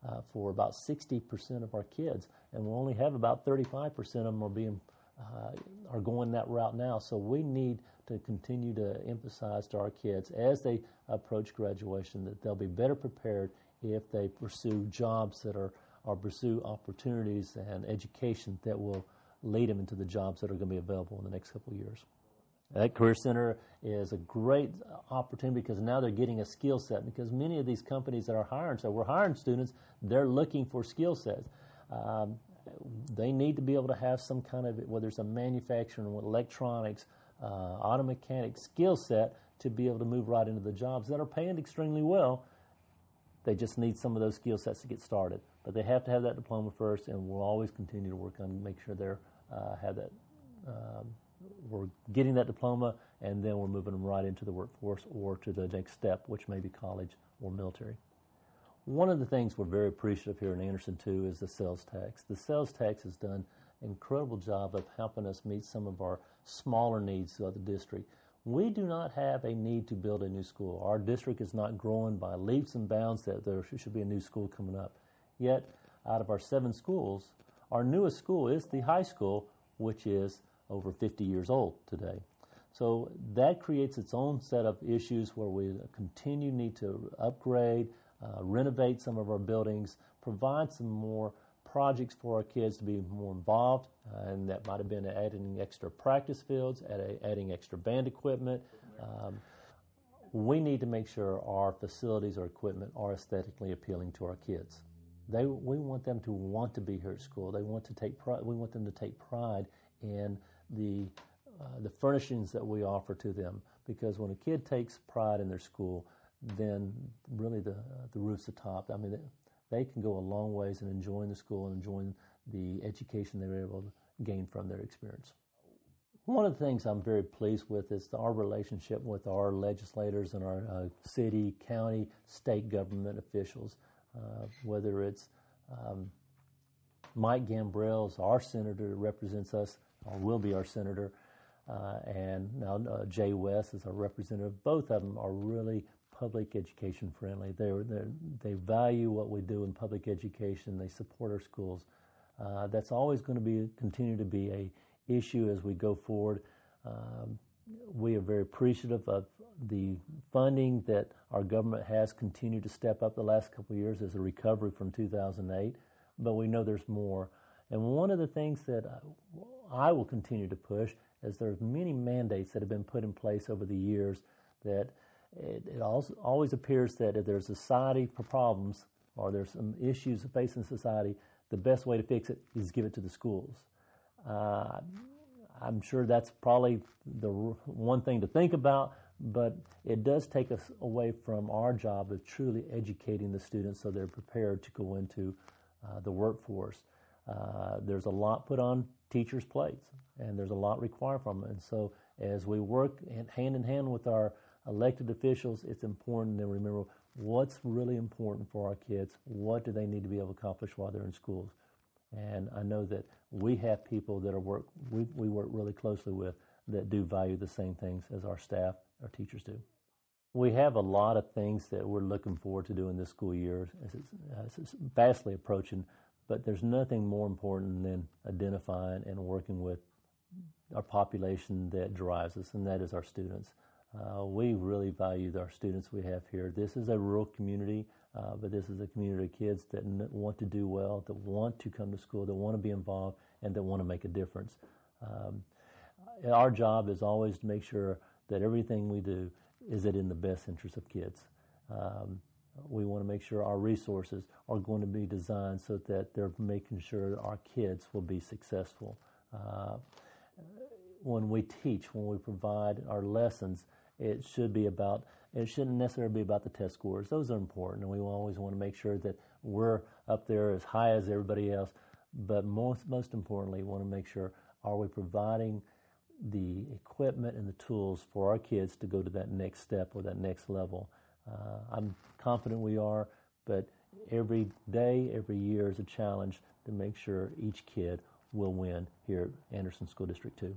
uh, for about 60% of our kids, and we only have about 35% of them are being uh, are going that route now. So we need to continue to emphasize to our kids as they approach graduation that they'll be better prepared if they pursue jobs that are or pursue opportunities and education that will lead them into the jobs that are going to be available in the next couple of years. That Career Center is a great opportunity because now they're getting a skill set. Because many of these companies that are hiring, so we're hiring students, they're looking for skill sets. Um, they need to be able to have some kind of, whether it's a manufacturing, electronics, uh, auto mechanic skill set to be able to move right into the jobs that are paying extremely well. They just need some of those skill sets to get started. But they have to have that diploma first, and we'll always continue to work on make sure they uh, have that. Um, we're getting that diploma, and then we're moving them right into the workforce or to the next step, which may be college or military. One of the things we're very appreciative here in Anderson too is the sales tax. The sales tax has done an incredible job of helping us meet some of our smaller needs throughout the district. We do not have a need to build a new school. Our district is not growing by leaps and bounds that there should be a new school coming up. Yet, out of our seven schools, our newest school is the high school, which is over 50 years old today. So that creates its own set of issues where we continue need to upgrade, uh, renovate some of our buildings, provide some more projects for our kids to be more involved, uh, and that might have been adding extra practice fields, adding extra band equipment. Um, we need to make sure our facilities or equipment are aesthetically appealing to our kids. They, we want them to want to be here at school. They want to take pride. We want them to take pride in the uh, the furnishings that we offer to them. Because when a kid takes pride in their school, then really the the roof's the top. I mean, they, can go a long ways in enjoying the school and enjoying the education they were able to gain from their experience. One of the things I'm very pleased with is our relationship with our legislators and our uh, city, county, state government officials, uh, whether it's um, Mike Gambrell our senator represents us, or will be our senator, uh, and now uh, Jay West is our representative. Both of them are really public education friendly. They they value what we do in public education. They support our schools. Uh, that's always going to be continue to be a issue as we go forward. Um, we are very appreciative of the funding that our government has continued to step up the last couple of years as a recovery from 2008, but we know there's more. And one of the things that I will continue to push is there are many mandates that have been put in place over the years that it, it always appears that if there's society problems or there's some issues facing society, the best way to fix it is give it to the schools. Uh, I'm sure that's probably the one thing to think about, but it does take us away from our job of truly educating the students so they're prepared to go into uh, the workforce. Uh, there's a lot put on teachers' plates, and there's a lot required from them. And so, as we work hand in hand with our elected officials, it's important to remember what's really important for our kids. What do they need to be able to accomplish while they're in schools? And I know that we have people that are work we, we work really closely with that do value the same things as our staff, our teachers do. We have a lot of things that we're looking forward to doing this school year as it's, as it's vastly approaching, but there's nothing more important than identifying and working with our population that drives us, and that is our students. Uh, we really value our students we have here. This is a rural community, uh, but this is a community of kids that want to do well, that want to come to school, that want to be involved, and that want to make a difference. Um, our job is always to make sure that everything we do is it in the best interest of kids. Um, we want to make sure our resources are going to be designed so that they're making sure our kids will be successful. Uh, when we teach, when we provide our lessons, it should be about, it shouldn't necessarily be about the test scores. Those are important, and we always want to make sure that we're up there as high as everybody else. But most, most importantly, we want to make sure are we providing the equipment and the tools for our kids to go to that next step or that next level. Uh, I'm confident we are, but every day, every year is a challenge to make sure each kid will win here at Anderson School District 2.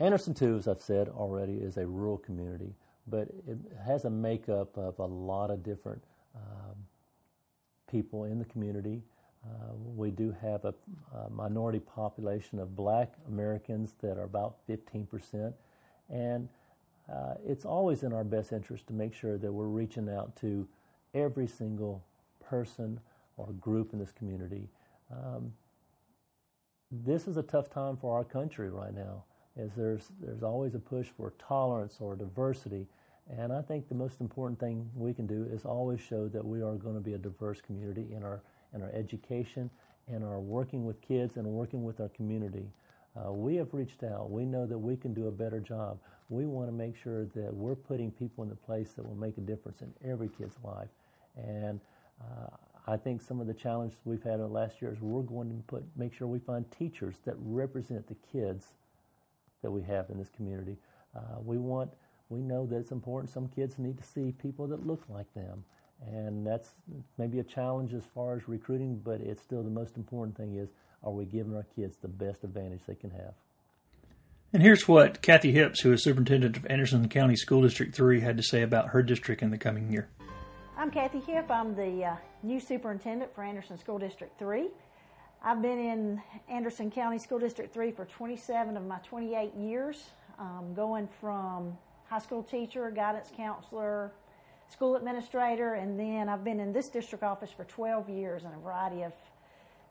Anderson, 2, as I've said already, is a rural community, but it has a makeup of a lot of different um, people in the community. Uh, we do have a, a, minority population of black Americans that are about 15%, and uh, it's always in our best interest to make sure that we're reaching out to every single person or group in this community. Um, this is a tough time for our country right now as there's there's always a push for tolerance or diversity, and I think the most important thing we can do is always show that we are going to be a diverse community in our in our education, and our working with kids, and working with our community. Uh, we have reached out. We know that we can do a better job. We want to make sure that we're putting people in the place that will make a difference in every kid's life. And uh, I think some of the challenges we've had in the last year is we're going to put make sure we find teachers that represent the kids that we have in this community. Uh, we want, we know that it's important. Some kids need to see people that look like them, and that's maybe a challenge as far as recruiting. But it's still the most important thing is: are we giving our kids the best advantage they can have? And here's what Kathy Hips, who is superintendent of Anderson County School District 3, had to say about her district in the coming year. I'm Kathy Hipp. I'm the uh, new superintendent for Anderson School District 3. I've been in Anderson County School District 3 for 27 of my 28 years, um, going from high school teacher, guidance counselor, school administrator, and then I've been in this district office for 12 years in a variety of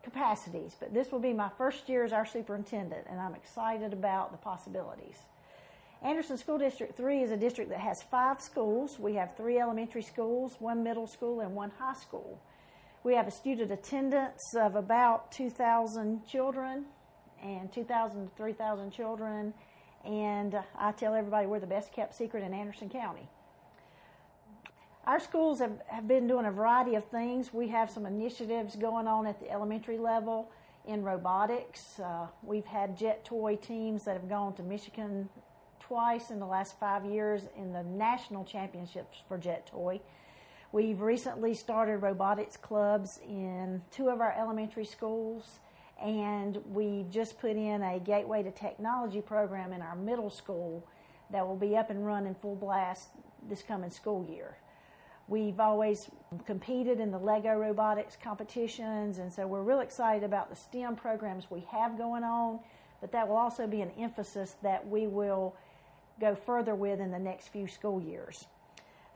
capacities. But this will be my first year as our superintendent, and I'm excited about the possibilities. Anderson School District 3 is a district that has five schools. We have three elementary schools, one middle school, and one high school. We have a student attendance of about 2,000 children and 2,000 to 3,000 children. And I tell everybody we're the best kept secret in Anderson County. our schools have, have been doing a variety of things. We have some initiatives going on at the elementary level in robotics. Uh, we've had jet toy teams that have gone to Michigan twice in the last five years in the national championships for jet toy. We've recently started robotics clubs in two of our elementary schools, and we've just put in a Gateway to Technology program in our middle school that will be up and running full blast this coming school year. We've always competed in the Lego robotics competitions, and so we're real excited about the STEM programs we have going on, but that will also be an emphasis that we will go further with in the next few school years.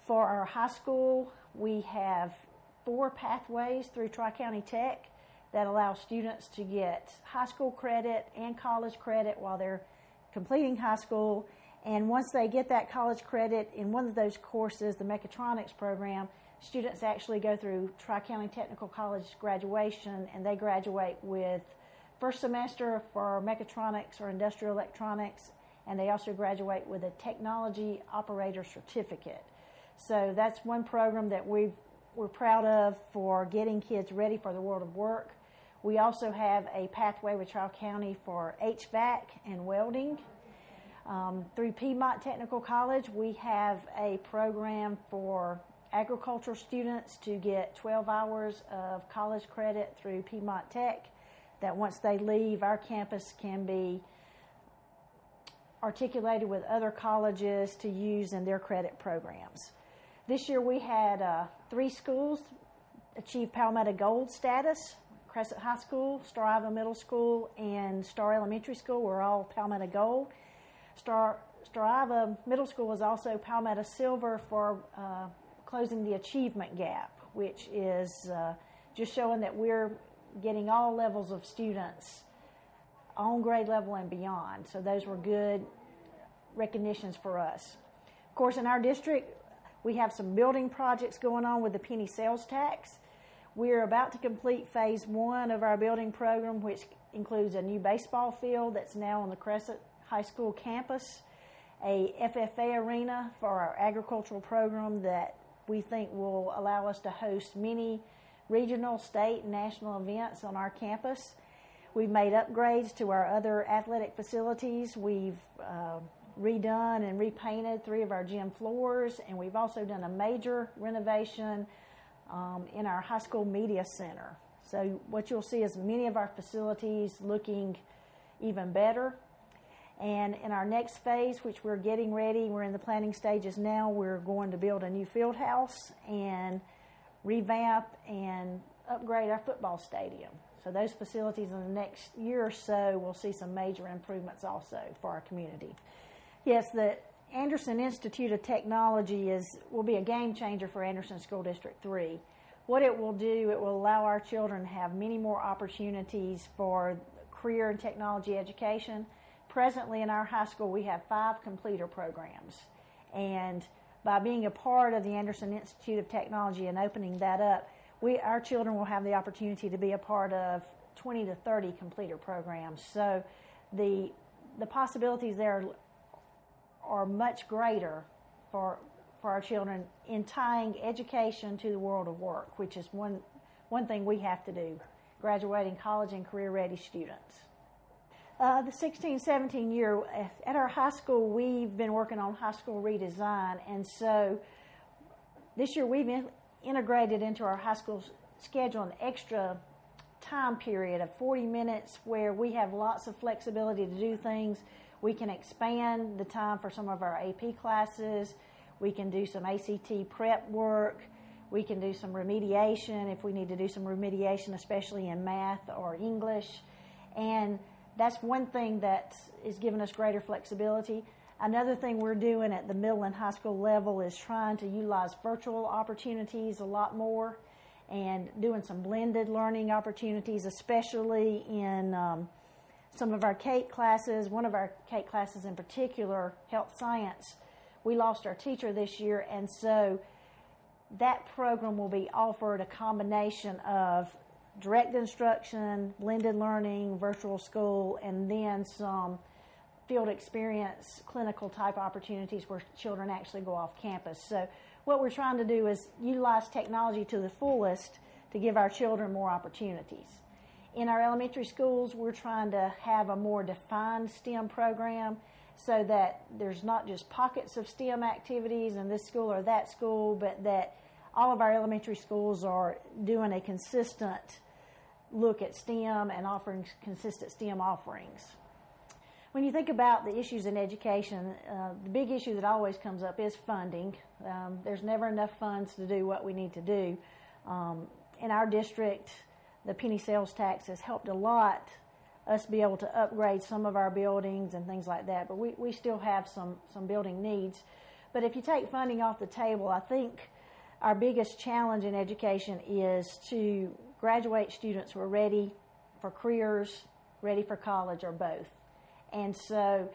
For our high school, we have four pathways through Tri County Tech that allow students to get high school credit and college credit while they're completing high school and once they get that college credit in one of those courses, the mechatronics program, students actually go through Tri County Technical College graduation and they graduate with first semester for mechatronics or industrial electronics, and they also graduate with a technology operator certificate. So that's one program that we we're proud of for getting kids ready for the world of work. We also have a pathway with Tri County for HVAC and welding. Um, through Piedmont Technical College, we have a program for agricultural students to get 12 hours of college credit through Piedmont Tech. That once they leave, our campus can be articulated with other colleges to use in their credit programs. This year we had uh, three schools achieve Palmetto Gold status. Crescent High School, Starr Iva Middle School, and Starr Elementary School were all Palmetto Gold. Starr, Starr Middle School was also Palmetto Silver for uh, closing the achievement gap, which is uh, just showing that we're getting all levels of students on grade level and beyond. So those were good recognitions for us. Of course, in our district, we have some building projects going on with the penny sales tax. We're about to complete phase one of our building program, which includes a new baseball field that's now on the Crescent High School campus, a FFA arena for our agricultural program that we think will allow us to host many regional, state, and national events on our campus. We've made upgrades to our other athletic facilities. We've uh, redone and repainted three of our gym floors, and we've also done a major renovation um, in our high school media center. So, what you'll see is many of our facilities looking even better. And in our next phase, which we're getting ready, we're in the planning stages now, we're going to build a new field house and revamp and upgrade our football stadium. So those facilities in the next year or so will see some major improvements also for our community. Yes, the Anderson Institute of Technology is will be a game changer for Anderson School District 3. What it will do, it will allow our children to have many more opportunities for career and technology education presently in our high school, we have five completer programs. And by being a part of the Anderson Institute of Technology and opening that up, we, our children will have the opportunity to be a part of 20 to 30 completer programs. So the, the possibilities there are much greater for, for our children in tying education to the world of work, which is one, one thing we have to do, graduating college and career ready students. Uh, the 16 17 year at our high school, we've been working on high school redesign, and so this year we've in, integrated into our high school schedule an extra time period of 40 minutes where we have lots of flexibility to do things. We can expand the time for some of our AP classes. We can do some ACT prep work. We can do some remediation if we need to do some remediation, especially in math or English. And that's one thing that is giving us greater flexibility. Another thing we're doing at the middle and high school level is trying to utilize virtual opportunities a lot more and doing some blended learning opportunities, especially in um, some of our CATE classes. One of our CATE classes in particular, health science, we lost our teacher this year, and so that program will be offered a combination of direct instruction, blended learning, virtual school, and then some field experience, clinical type opportunities where children actually go off campus. So what we're trying to do is utilize technology to the fullest to give our children more opportunities. In our elementary schools, we're trying to have a more defined STEM program so that there's not just pockets of STEM activities in this school or that school, but that all of our elementary schools are doing a consistent look at STEM and offering consistent STEM offerings. When you think about the issues in education, uh, the big issue that always comes up is funding. Um, there's never enough funds to do what we need to do. Um, in our district, the penny sales tax has helped a lot us be able to upgrade some of our buildings and things like that, but we, we still have some, some building needs. But if you take funding off the table, I think our biggest challenge in education is to graduate students who are ready for careers, ready for college, or both. And so,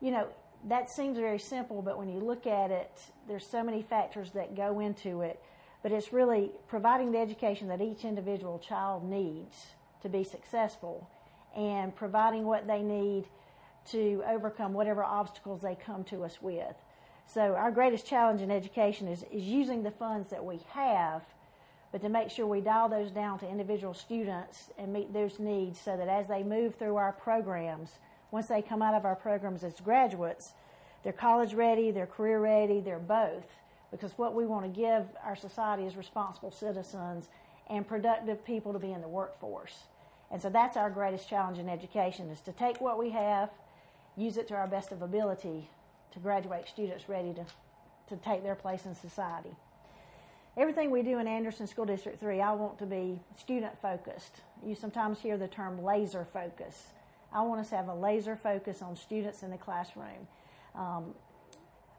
you know, that seems very simple, but when you look at it, there's so many factors that go into it. But it's really providing the education that each individual child needs to be successful and providing what they need to overcome whatever obstacles they come to us with. So our greatest challenge in education is, is using the funds that we have, but to make sure we dial those down to individual students and meet those needs so that as they move through our programs, once they come out of our programs as graduates, they're college ready, they're career ready, they're both. Because what we want to give our society is responsible citizens and productive people to be in the workforce. And so that's our greatest challenge in education is to take what we have, use it to our best of ability to graduate students ready to, to take their place in society. Everything we do in Anderson School District 3, I want to be student focused. You sometimes hear the term laser focus. I want us to have a laser focus on students in the classroom. Um,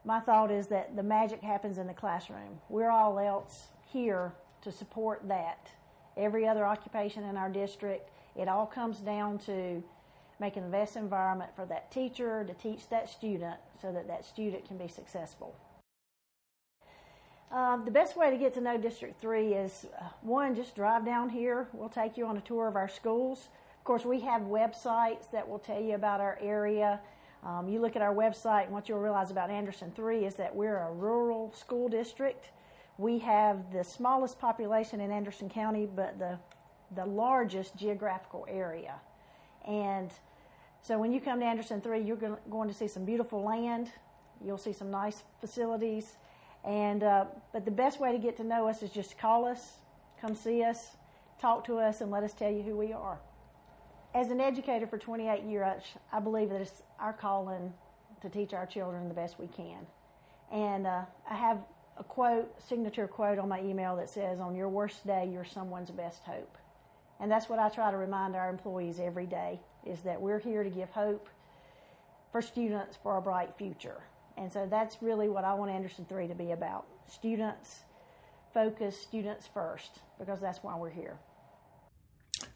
my thought is that the magic happens in the classroom. We're all else here to support that. Every other occupation in our district it all comes down to making the best environment for that teacher to teach that student so that that student can be successful. Uh, the best way to get to know District 3 is uh, one, just drive down here. We'll take you on a tour of our schools. Of course, we have websites that will tell you about our area. Um, you look at our website, and what you'll realize about Anderson 3 is that we're a rural school district. We have the smallest population in Anderson County, but the the largest geographical area. And so when you come to Anderson 3, you're going to see some beautiful land. You'll see some nice facilities. And, uh, but the best way to get to know us is just call us, come see us, talk to us, and let us tell you who we are. As an educator for 28 years, I believe that it's our calling to teach our children the best we can. And uh, I have a quote, signature quote on my email that says, On your worst day, you're someone's best hope. And that's what I try to remind our employees every day is that we're here to give hope for students for a bright future. And so that's really what I want Anderson 3 to be about. Students focus, students first, because that's why we're here.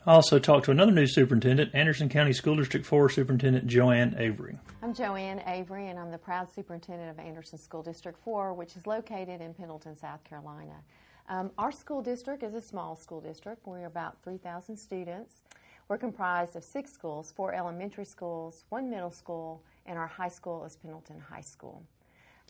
I also talked to another new superintendent, Anderson County School District 4 Superintendent Joanne Avery. I'm Joanne Avery, and I'm the proud superintendent of Anderson School District 4, which is located in Pendleton, South Carolina. Um, our school district is a small school district. We're about 3,000 students. We're comprised of six schools, four elementary schools, one middle school, and our high school is Pendleton High School.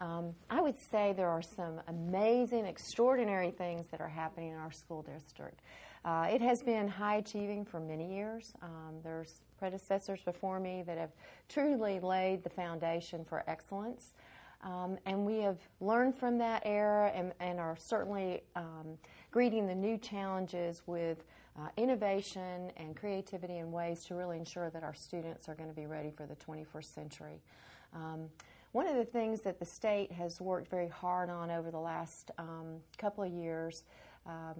Um, I would say there are some amazing, extraordinary things that are happening in our school district. Uh, it has been high achieving for many years. Um, there's predecessors before me that have truly laid the foundation for excellence. Um, and we have learned from that era and, and are certainly um, greeting the new challenges with uh, innovation and creativity in ways to really ensure that our students are going to be ready for the 21st century. Um, one of the things that the state has worked very hard on over the last um, couple of years, um,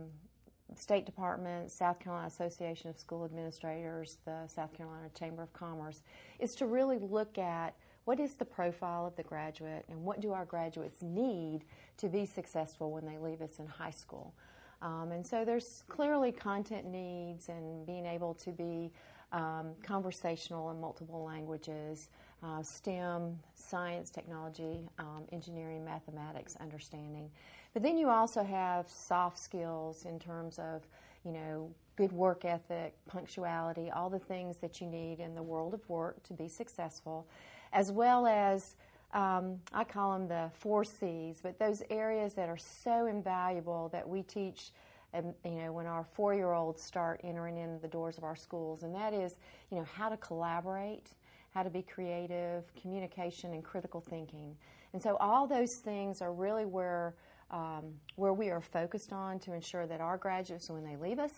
State Department, South Carolina Association of School Administrators, the South Carolina Chamber of Commerce, is to really look at what is the profile of the graduate and what do our graduates need to be successful when they leave us in high school. Um, and so there's clearly content needs and being able to be um, conversational in multiple languages, uh, STEM, science, technology, um, engineering, mathematics, understanding. But then you also have soft skills in terms of, you know, good work ethic, punctuality, all the things that you need in the world of work to be successful as well as um, I call them the four C's, but those areas that are so invaluable that we teach. Um, you know, when our four-year-olds start entering in the doors of our schools, and that is, you know, how to collaborate, how to be creative, communication, and critical thinking. And so, all those things are really where um, where we are focused on to ensure that our graduates, when they leave us,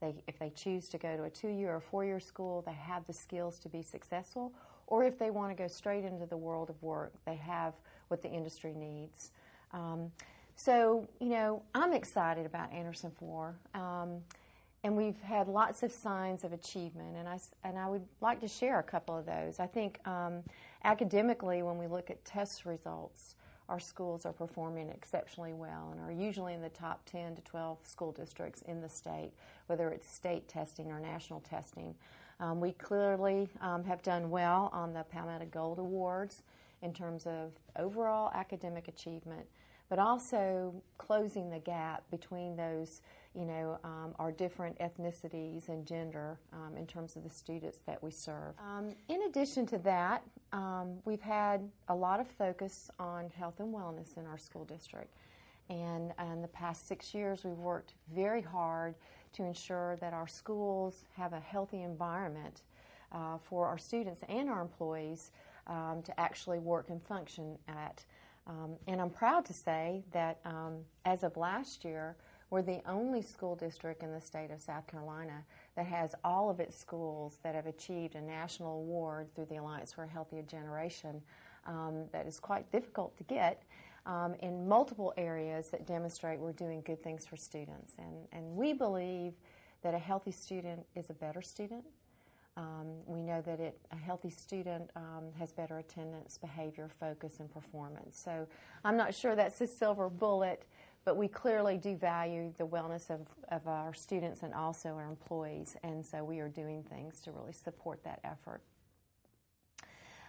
they, if they choose to go to a two-year or four-year school, they have the skills to be successful or if they want to go straight into the world of work, they have what the industry needs. Um, so, you know, I'm excited about Anderson 4. Um, and we've had lots of signs of achievement, and I, and I would like to share a couple of those. I think um, academically, when we look at test results, our schools are performing exceptionally well and are usually in the top 10 to 12 school districts in the state, whether it's state testing or national testing. Um, we clearly um, have done well on the Palmetto Gold Awards in terms of overall academic achievement, but also closing the gap between those, you know, um, our different ethnicities and gender um, in terms of the students that we serve. Um, in addition to that, um, we've had a lot of focus on health and wellness in our school district. And in the past six years, we've worked very hard to ensure that our schools have a healthy environment uh, for our students and our employees um, to actually work and function at. Um, and I'm proud to say that as of last year, we're the only school district in the state of South Carolina that has all of its schools that have achieved a national award through the Alliance for a Healthier Generation. Um, that is quite difficult to get um, in multiple areas that demonstrate we're doing good things for students. And, and we believe that a healthy student is a better student. Um, we know that it, a healthy student um, has better attendance, behavior, focus, and performance. So I'm not sure that's a silver bullet, but we clearly do value the wellness of, of our students and also our employees, and so we are doing things to really support that effort.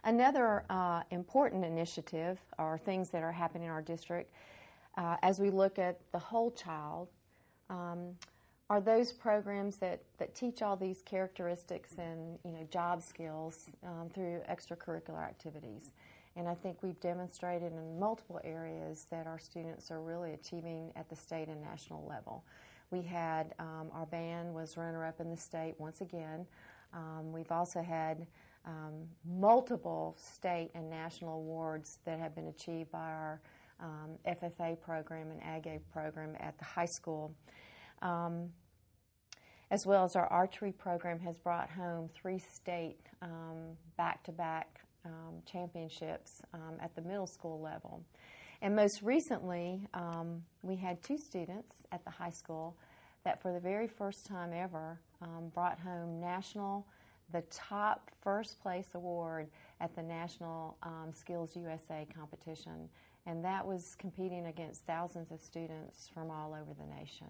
Another uh, important initiative are things that are happening in our district uh, as we look at the whole child um, are those programs that, that teach all these characteristics and you know job skills um, through extracurricular activities. And I think we've demonstrated in multiple areas that our students are really achieving at the state and national level. We had um, our band was runner up in the state once again. Um, we've also had um, multiple state and national awards that have been achieved by our um, FFA program and AGA program at the high school. Um, as well as our archery program has brought home three state back to back championships um, at the middle school level. And most recently, um, we had two students at the high school that, for the very first time ever, um, brought home national the top first place award at the National um, Skills USA competition, and that was competing against thousands of students from all over the nation.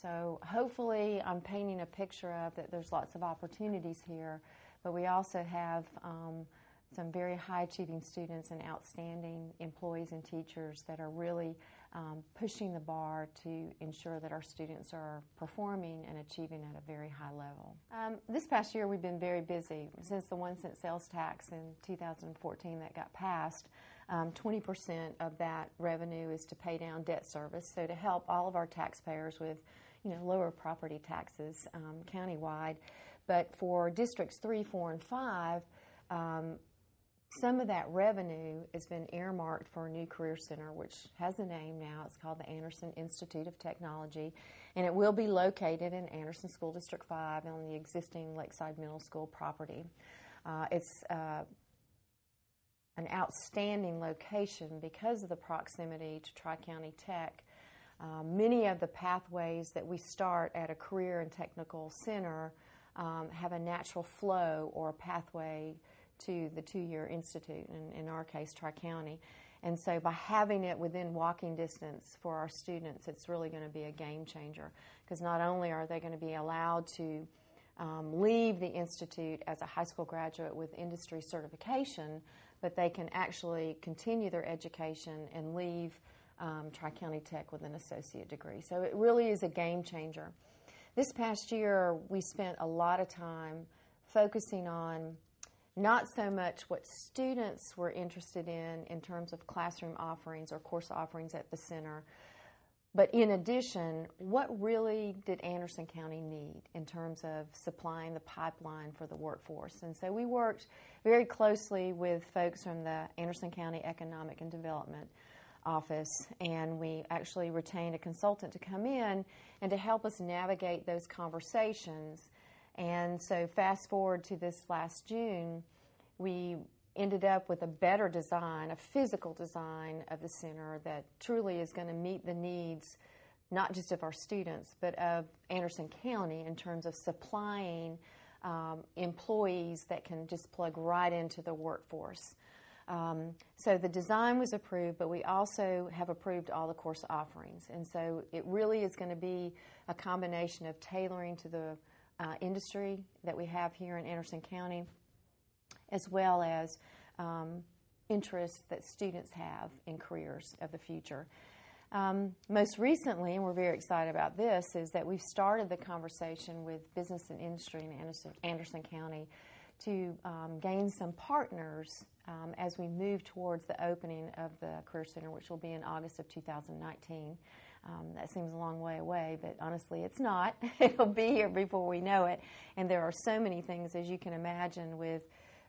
So hopefully, I'm painting a picture of that there's lots of opportunities here, but we also have um, some very high achieving students and outstanding employees and teachers that are really um, pushing the bar to ensure that our students are performing and achieving at a very high level. Um, this past year we've been very busy. Since the one cent sales tax in 2014 that got passed, um, 20% of that revenue is to pay down debt service, so to help all of our taxpayers with you know, lower property taxes um, countywide. But for districts 3, 4, and 5, um, some of that revenue has been earmarked for a new career center, which has a name now. It's called the Anderson Institute of Technology, and it will be located in Anderson School District 5 on the existing Lakeside Middle School property. Uh, it's uh, an outstanding location because of the proximity to Tri County Tech. Uh, many of the pathways that we start at a career and technical center um, have a natural flow or a pathway to the two year institute, and in our case, Tri County. And so, by having it within walking distance for our students, it's really going to be a game changer because not only are they going to be allowed to um, leave the institute as a high school graduate with industry certification, but they can actually continue their education and leave um, Tri County Tech with an associate degree. So, it really is a game changer. This past year, we spent a lot of time focusing on not so much what students were interested in in terms of classroom offerings or course offerings at the center, but in addition, what really did Anderson County need in terms of supplying the pipeline for the workforce? And so we worked very closely with folks from the Anderson County Economic and Development Office, and we actually retained a consultant to come in and to help us navigate those conversations. And so, fast forward to this last June, we ended up with a better design, a physical design of the center that truly is going to meet the needs not just of our students, but of Anderson County in terms of supplying um, employees that can just plug right into the workforce. Um, so the design was approved, but we also have approved all the course offerings. And so it really is going to be a combination of tailoring to the uh, industry that we have here in Anderson County as well as um, interests that students have in careers of the future. Um, most recently, and we're very excited about this, is that we've started the conversation with business and industry in Anderson, Anderson County to um, gain some partners um, as we move towards the opening of the Career Center, which will be in August of 2019. Um, that seems a long way away, but honestly, it's not. *laughs* It'll be here before we know it. And there are so many things, as you can imagine, with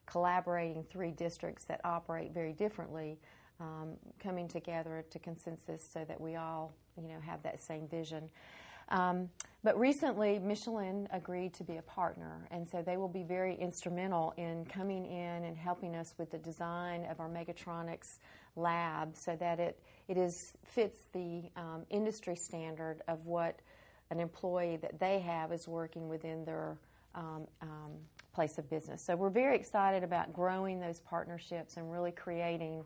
collaborating three districts that operate very differently, um, coming together to consensus so that we all, you know, have that same vision. Um, but recently, Michelin agreed to be a partner, and so they will be very instrumental in coming in and helping us with the design of our Mechatronics lab, so that it it is fits the um, industry standard of what an employee that they have is working within their um, um, place of business. So we're very excited about growing those partnerships and really creating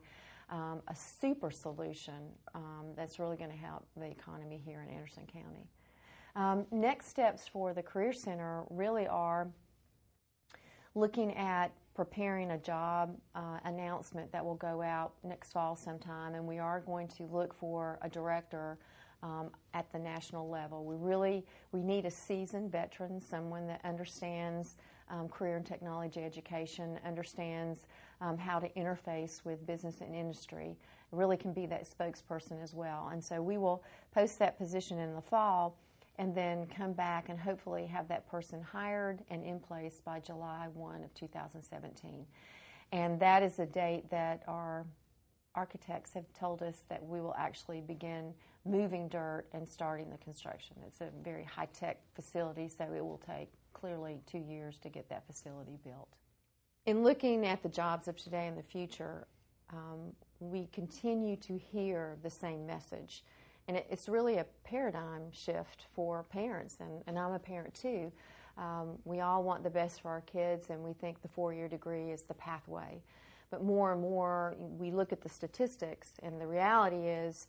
um, a super solution um, that's really going to help the economy here in Anderson County. Um, next steps for the Career Center really are looking at preparing a job uh, announcement that will go out next fall sometime, and we are going to look for a director um, at the national level. We really we need a seasoned veteran, someone that understands um, career and technology education, understands um, how to interface with business and industry. Really can be that spokesperson as well. And so we will post that position in the fall and then come back and hopefully have that person hired and in place by July 1 of 2017. And that is a date that our architects have told us that we will actually begin moving dirt and starting the construction. It's a very high tech facility, so it will take clearly two years to get that facility built. In looking at the jobs of today and the future, um, we continue to hear the same message. And it, it's really a paradigm shift for parents, and, and I'm a parent too. Um, we all want the best for our kids, and we think the four year degree is the pathway. But more and more, we look at the statistics, and the reality is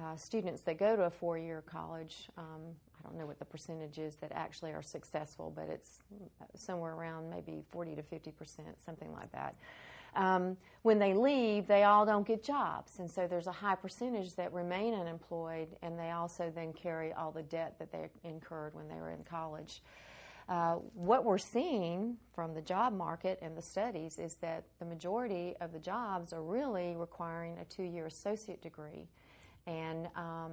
uh, students that go to a four year college, um, I don't know what the percentage is that actually are successful, but it's somewhere around maybe 40 to 50 percent, something like that. Um, when they leave, they all don't get jobs, and so there's a high percentage that remain unemployed, and they also then carry all the debt that they incurred when they were in college. Uh, what we're seeing from the job market and the studies is that the majority of the jobs are really requiring a two year associate degree and um,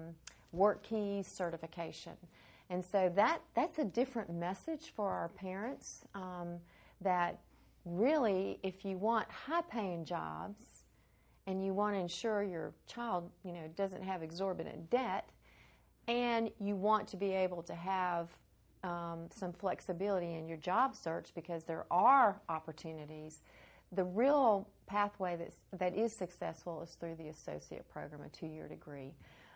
WorkKeys certification. And so that, that's a different message for our parents um, that really, if you want high paying jobs and you want to ensure your child you know, doesn't have exorbitant debt, and you want to be able to have um, some flexibility in your job search because there are opportunities. The real pathway that's, that is successful is through the associate program, a two year degree.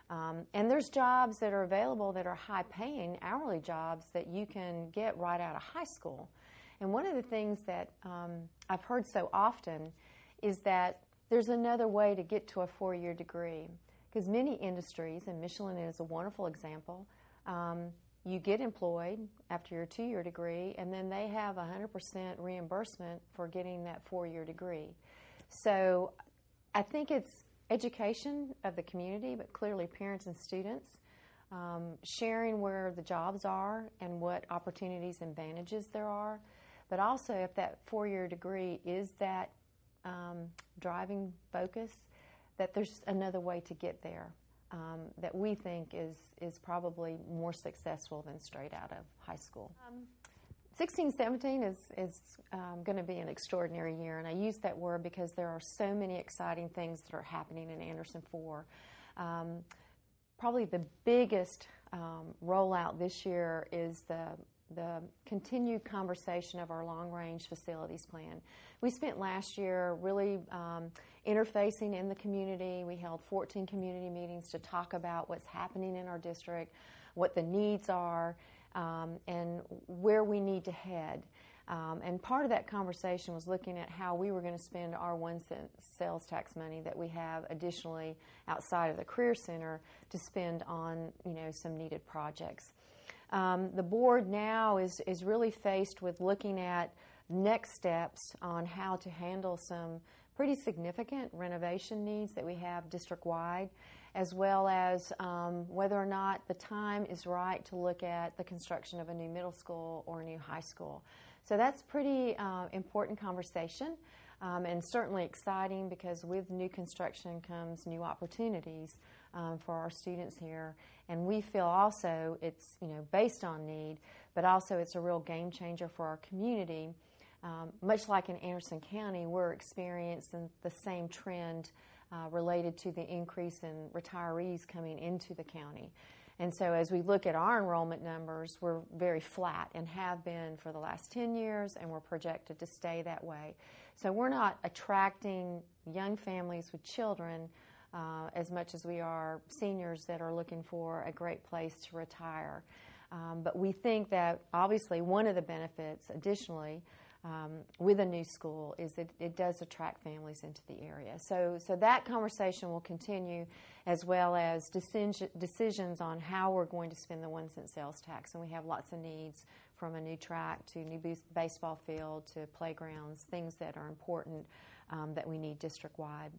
Um, and there's jobs that are available that are high paying, hourly jobs that you can get right out of high school. And one of the things that um, I've heard so often is that there's another way to get to a four year degree. Because many industries, and Michelin is a wonderful example, um, you get employed after your two year degree, and then they have 100% reimbursement for getting that four year degree. So I think it's education of the community, but clearly parents and students. Um, sharing where the jobs are and what opportunities and advantages there are, but also if that four year degree is that um, driving focus, that there's another way to get there um, that we think is, is probably more successful than straight out of high school. Um, 16 17 is, is um, going to be an extraordinary year, and I use that word because there are so many exciting things that are happening in Anderson 4. Um, probably the biggest um, rollout this year is the the continued conversation of our long range facilities plan. We spent last year really um, interfacing in the community. We held 14 community meetings to talk about what's happening in our district, what the needs are, um, and where we need to head. Um, and part of that conversation was looking at how we were going to spend our one cent sales tax money that we have additionally outside of the Career Center to spend on you know some needed projects. Um, the board now is, is really faced with looking at next steps on how to handle some pretty significant renovation needs that we have district wide, as well as um, whether or not the time is right to look at the construction of a new middle school or a new high school. So that's pretty uh, important conversation. Um, and certainly exciting because with new construction comes new opportunities um, for our students here. And we feel also it's you know based on need, but also it's a real game changer for our community. Um, much like in Anderson County, we're experiencing the same trend uh, related to the increase in retirees coming into the county. And so as we look at our enrollment numbers, we're very flat and have been for the last 10 years, and we're projected to stay that way. So we're not attracting young families with children uh, as much as we are seniors that are looking for a great place to retire. Um, but we think that obviously one of the benefits, additionally, um, with a new school is that it does attract families into the area. So, so that conversation will continue as well as decision, decisions on how we're going to spend the one cent sales tax. And we have lots of needs from a new track to new baseball field to playgrounds, things that are important um, that we need district wide.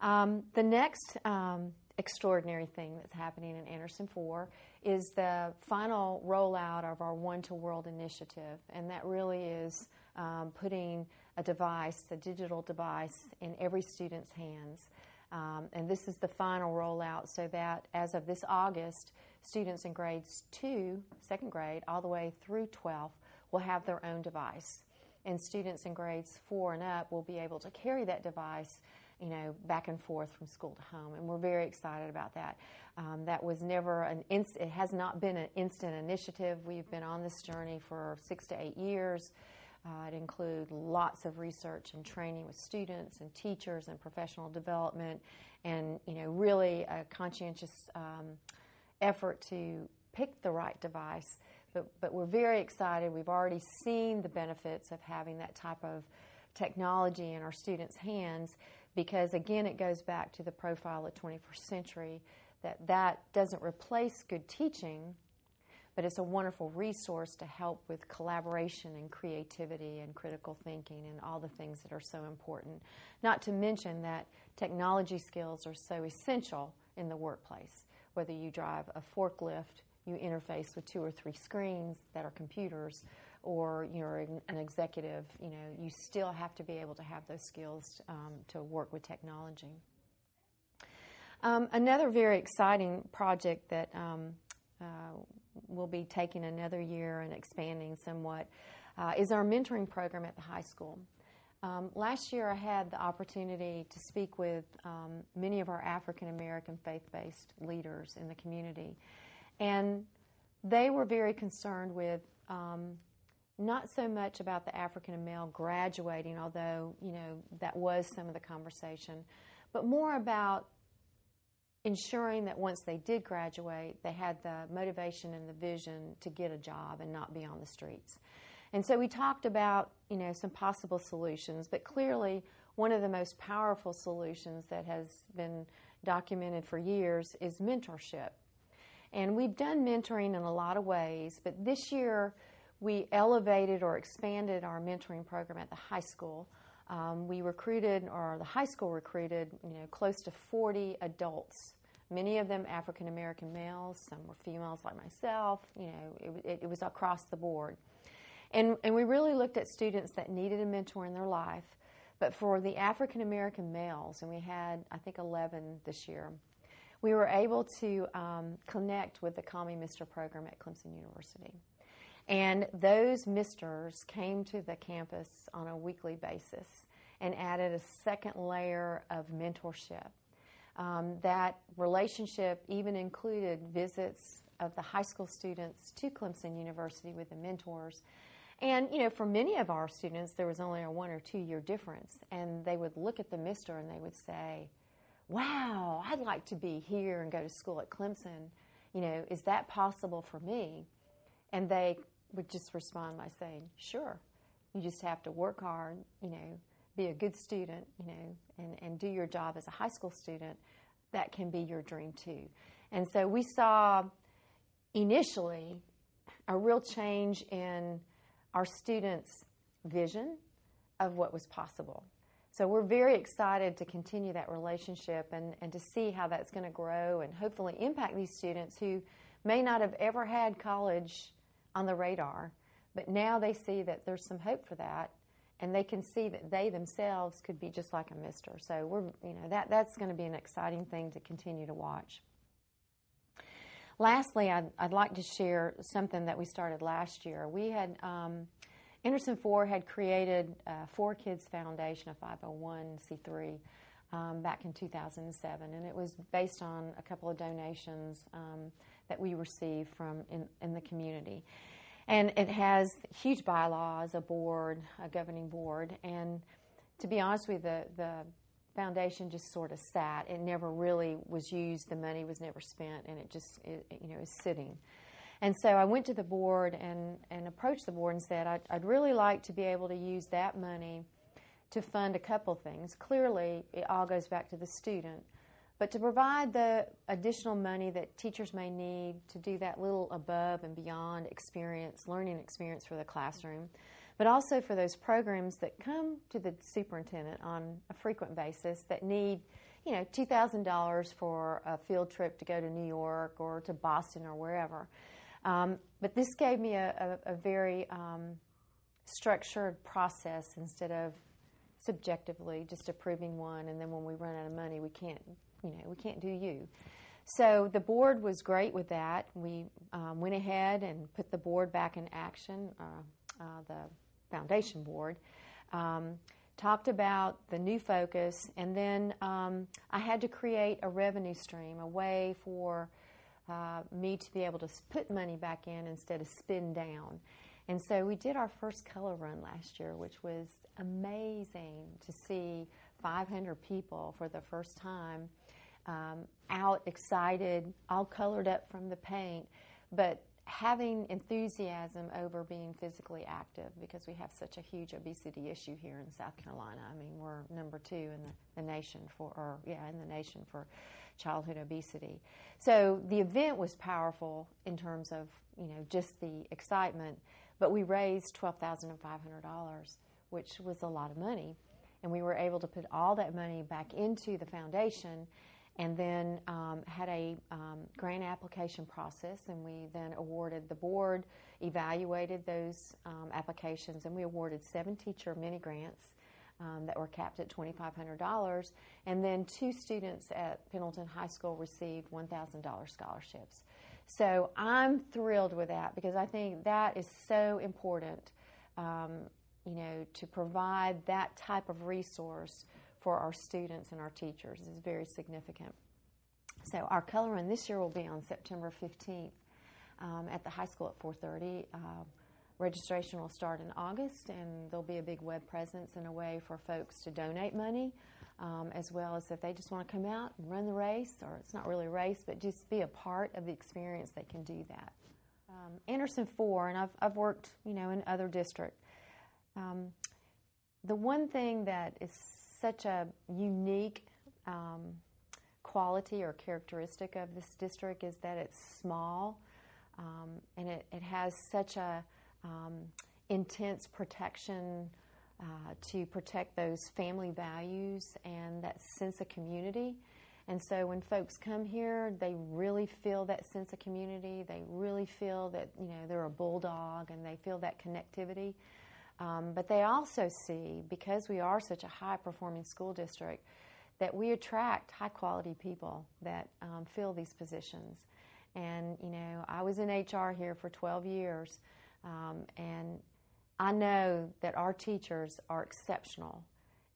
Um, the next um, extraordinary thing that's happening in Anderson 4 is the final rollout of our One to World initiative, and that really is um, putting a device, a digital device, in every student's hands. Um, and this is the final rollout so that as of this August, students in grades 2, second grade, all the way through 12 will have their own device. And students in grades 4 and up will be able to carry that device you know, back and forth from school to home, and we're very excited about that. Um, that was never an inst- it has not been an instant initiative. We've been on this journey for six to eight years. Uh, it includes lots of research and training with students and teachers and professional development, and you know, really a conscientious um, effort to pick the right device. But, but we're very excited. We've already seen the benefits of having that type of technology in our students' hands because again it goes back to the profile of 21st century that that doesn't replace good teaching but it's a wonderful resource to help with collaboration and creativity and critical thinking and all the things that are so important. Not to mention that technology skills are so essential in the workplace. Whether you drive a forklift you interface with two or three screens that are computers or you're an executive, you know, you still have to be able to have those skills um, to work with technology. Um, another very exciting project that um, uh, will be taking another year and expanding somewhat uh, is our mentoring program at the high school. Um, last year, I had the opportunity to speak with um, many of our African American faith based leaders in the community, and they were very concerned with um, not so much about the African male graduating, although, you know, that was some of the conversation, but more about ensuring that once they did graduate, they had the motivation and the vision to get a job and not be on the streets. And so we talked about, you know, some possible solutions, but clearly one of the most powerful solutions that has been documented for years is mentorship. And we've done mentoring in a lot of ways, but this year we elevated or expanded our mentoring program at the high school. Um, we recruited, or the high school recruited, you know, close to 40 adults. Many of them African American males, some were females like myself. You know, it, it, it was across the board. And, and we really looked at students that needed a mentor in their life. But for the African American males, and we had, I think, 11 this year, we were able to um, connect with the Call Me Mister program at Clemson University. And those misters came to the campus on a weekly basis and added a second layer of mentorship. Um, that relationship even included visits of the high school students to Clemson University with the mentors. And, you know, for many of our students, there was only a one or two year difference. And they would look at the mister and they would say, Wow, I'd like to be here and go to school at Clemson. You know, is that possible for me? And they would just respond by saying, Sure. You just have to work hard, you know, be a good student, you know, and, and do your job as a high school student. That can be your dream too. And so we saw initially a real change in our students' vision of what was possible. So we're very excited to continue that relationship and, and to see how that's going to grow and hopefully impact these students who may not have ever had college on the radar, but now they see that there's some hope for that and they can see that they themselves could be just like a mister. So we're, you know, that, that's going to be an exciting thing to continue to watch. Lastly, I'd, I'd like to share something that we started last year. We had, um, Anderson 4 had created uh, 4Kids Foundation, a 501c3, um, back in 2007, and it was based on a couple of donations um, that we receive from in, in the community. And it has huge bylaws, a board, a governing board, and to be honest with you, the, the foundation just sort of sat. It never really was used. The money was never spent, and it just it, you know is sitting. And so I went to the board and, and approached the board and said I'd, I'd really like to be able to use that money to fund a couple things. Clearly, it all goes back to the student, but to provide the additional money that teachers may need to do that little above and beyond experience, learning experience for the classroom, but also for those programs that come to the superintendent on a frequent basis that need, you know, $2,000 for a field trip to go to New York or to Boston or wherever. Um, but this gave me a, a, a very um, structured process instead of subjectively just approving one and then when we run out of money we can't you know, we can't do you. So the board was great with that. We um, went ahead and put the board back in action, uh, uh, the foundation board. Um, talked about the new focus, and then um, I had to create a revenue stream, a way for uh, me to be able to put money back in instead of spin down. And so we did our first color run last year, which was amazing to see 500 people for the first time um, out, excited, all colored up from the paint, but having enthusiasm over being physically active because we have such a huge obesity issue here in South Carolina. I mean, we're number two in the, the nation for, or yeah, in the nation for childhood obesity. So the event was powerful in terms of you know just the excitement, but we raised twelve thousand and five hundred dollars, which was a lot of money, and we were able to put all that money back into the foundation and then um, had a um, grant application process, and we then awarded the board, evaluated those um, applications, and we awarded seven teacher mini grants. Um, that were capped at $2,500, and then two students at Pendleton High School received $1,000 scholarships. So I'm thrilled with that because I think that is so important, um, you know, to provide that type of resource for our students and our teachers is very significant. So our color run this year will be on September 15th um, at the high school at 4:30. Uh, registration will start in August, and there'll be a big web presence and a way for folks to donate money, um, as well as if they just want to come out and run the race, or it's not really a race, but just be a part of the experience, they can do that. Um, Anderson 4, and I've, I've worked, you know, in other districts. Um, the one thing that is such a unique um, quality or characteristic of this district is that it's small um, and it, it, has such a um, intense protection uh, to protect those family values and that sense of community. And so when folks come here, they really feel that sense of community. They really feel that you know they're a bulldog, and they feel that connectivity. Um, but they also see, because we are such a high performing school district, that we attract high quality people that um, fill these positions. And, you know, I was in HR here for 12 years, um, and I know that our teachers are exceptional.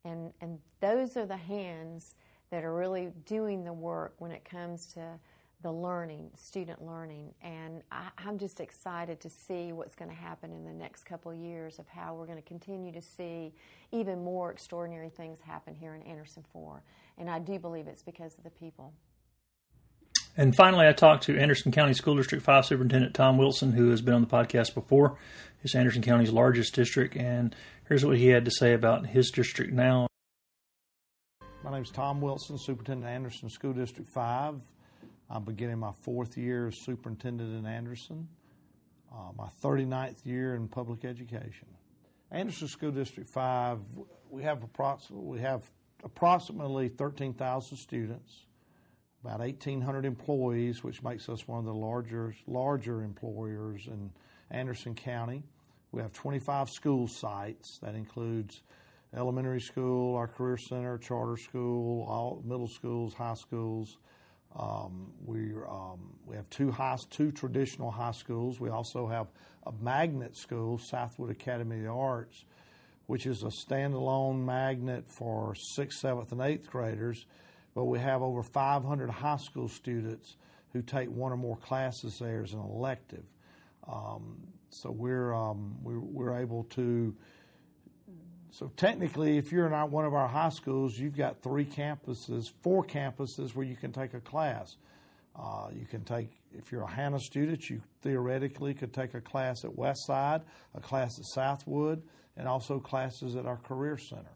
And, and those are the hands that are really doing the work when it comes to the learning, student learning. And I, am just excited to see what's going to happen in the next couple of years of how we're going to continue to see even more extraordinary things happen here in Anderson 4. And I do believe it's because of the people. And finally, I talked to Anderson County School District 5 Superintendent Tom Wilson, who has been on the podcast before. It's Anderson County's largest district, and here's what he had to say about his district now. My name is Tom Wilson, Superintendent Anderson School District 5. I'm beginning my fourth year as superintendent in Anderson, uh, my 39th year in public education. Anderson School District 5, we have approximately, we have approximately 13,000 students, about 1,800 employees, which makes us one of the larger, larger employers in Anderson County. We have 25 school sites. That includes elementary school, our career center, charter school, all middle schools, high schools. Um, we um, we have two high, two traditional high schools. We also have a magnet school, Southwood Academy of Arts, which is a standalone magnet for sixth, seventh, and eighth graders. But we have over 500 high school students who take one or more classes there as an elective. Um, so we're, um, we're, we're able to. So technically, if you're in one of our high schools, you've got three campuses, four campuses where you can take a class. Uh, you can take, if you're a Hanna student, you theoretically could take a class at Westside, a class at Southwood, and also classes at our Career Center.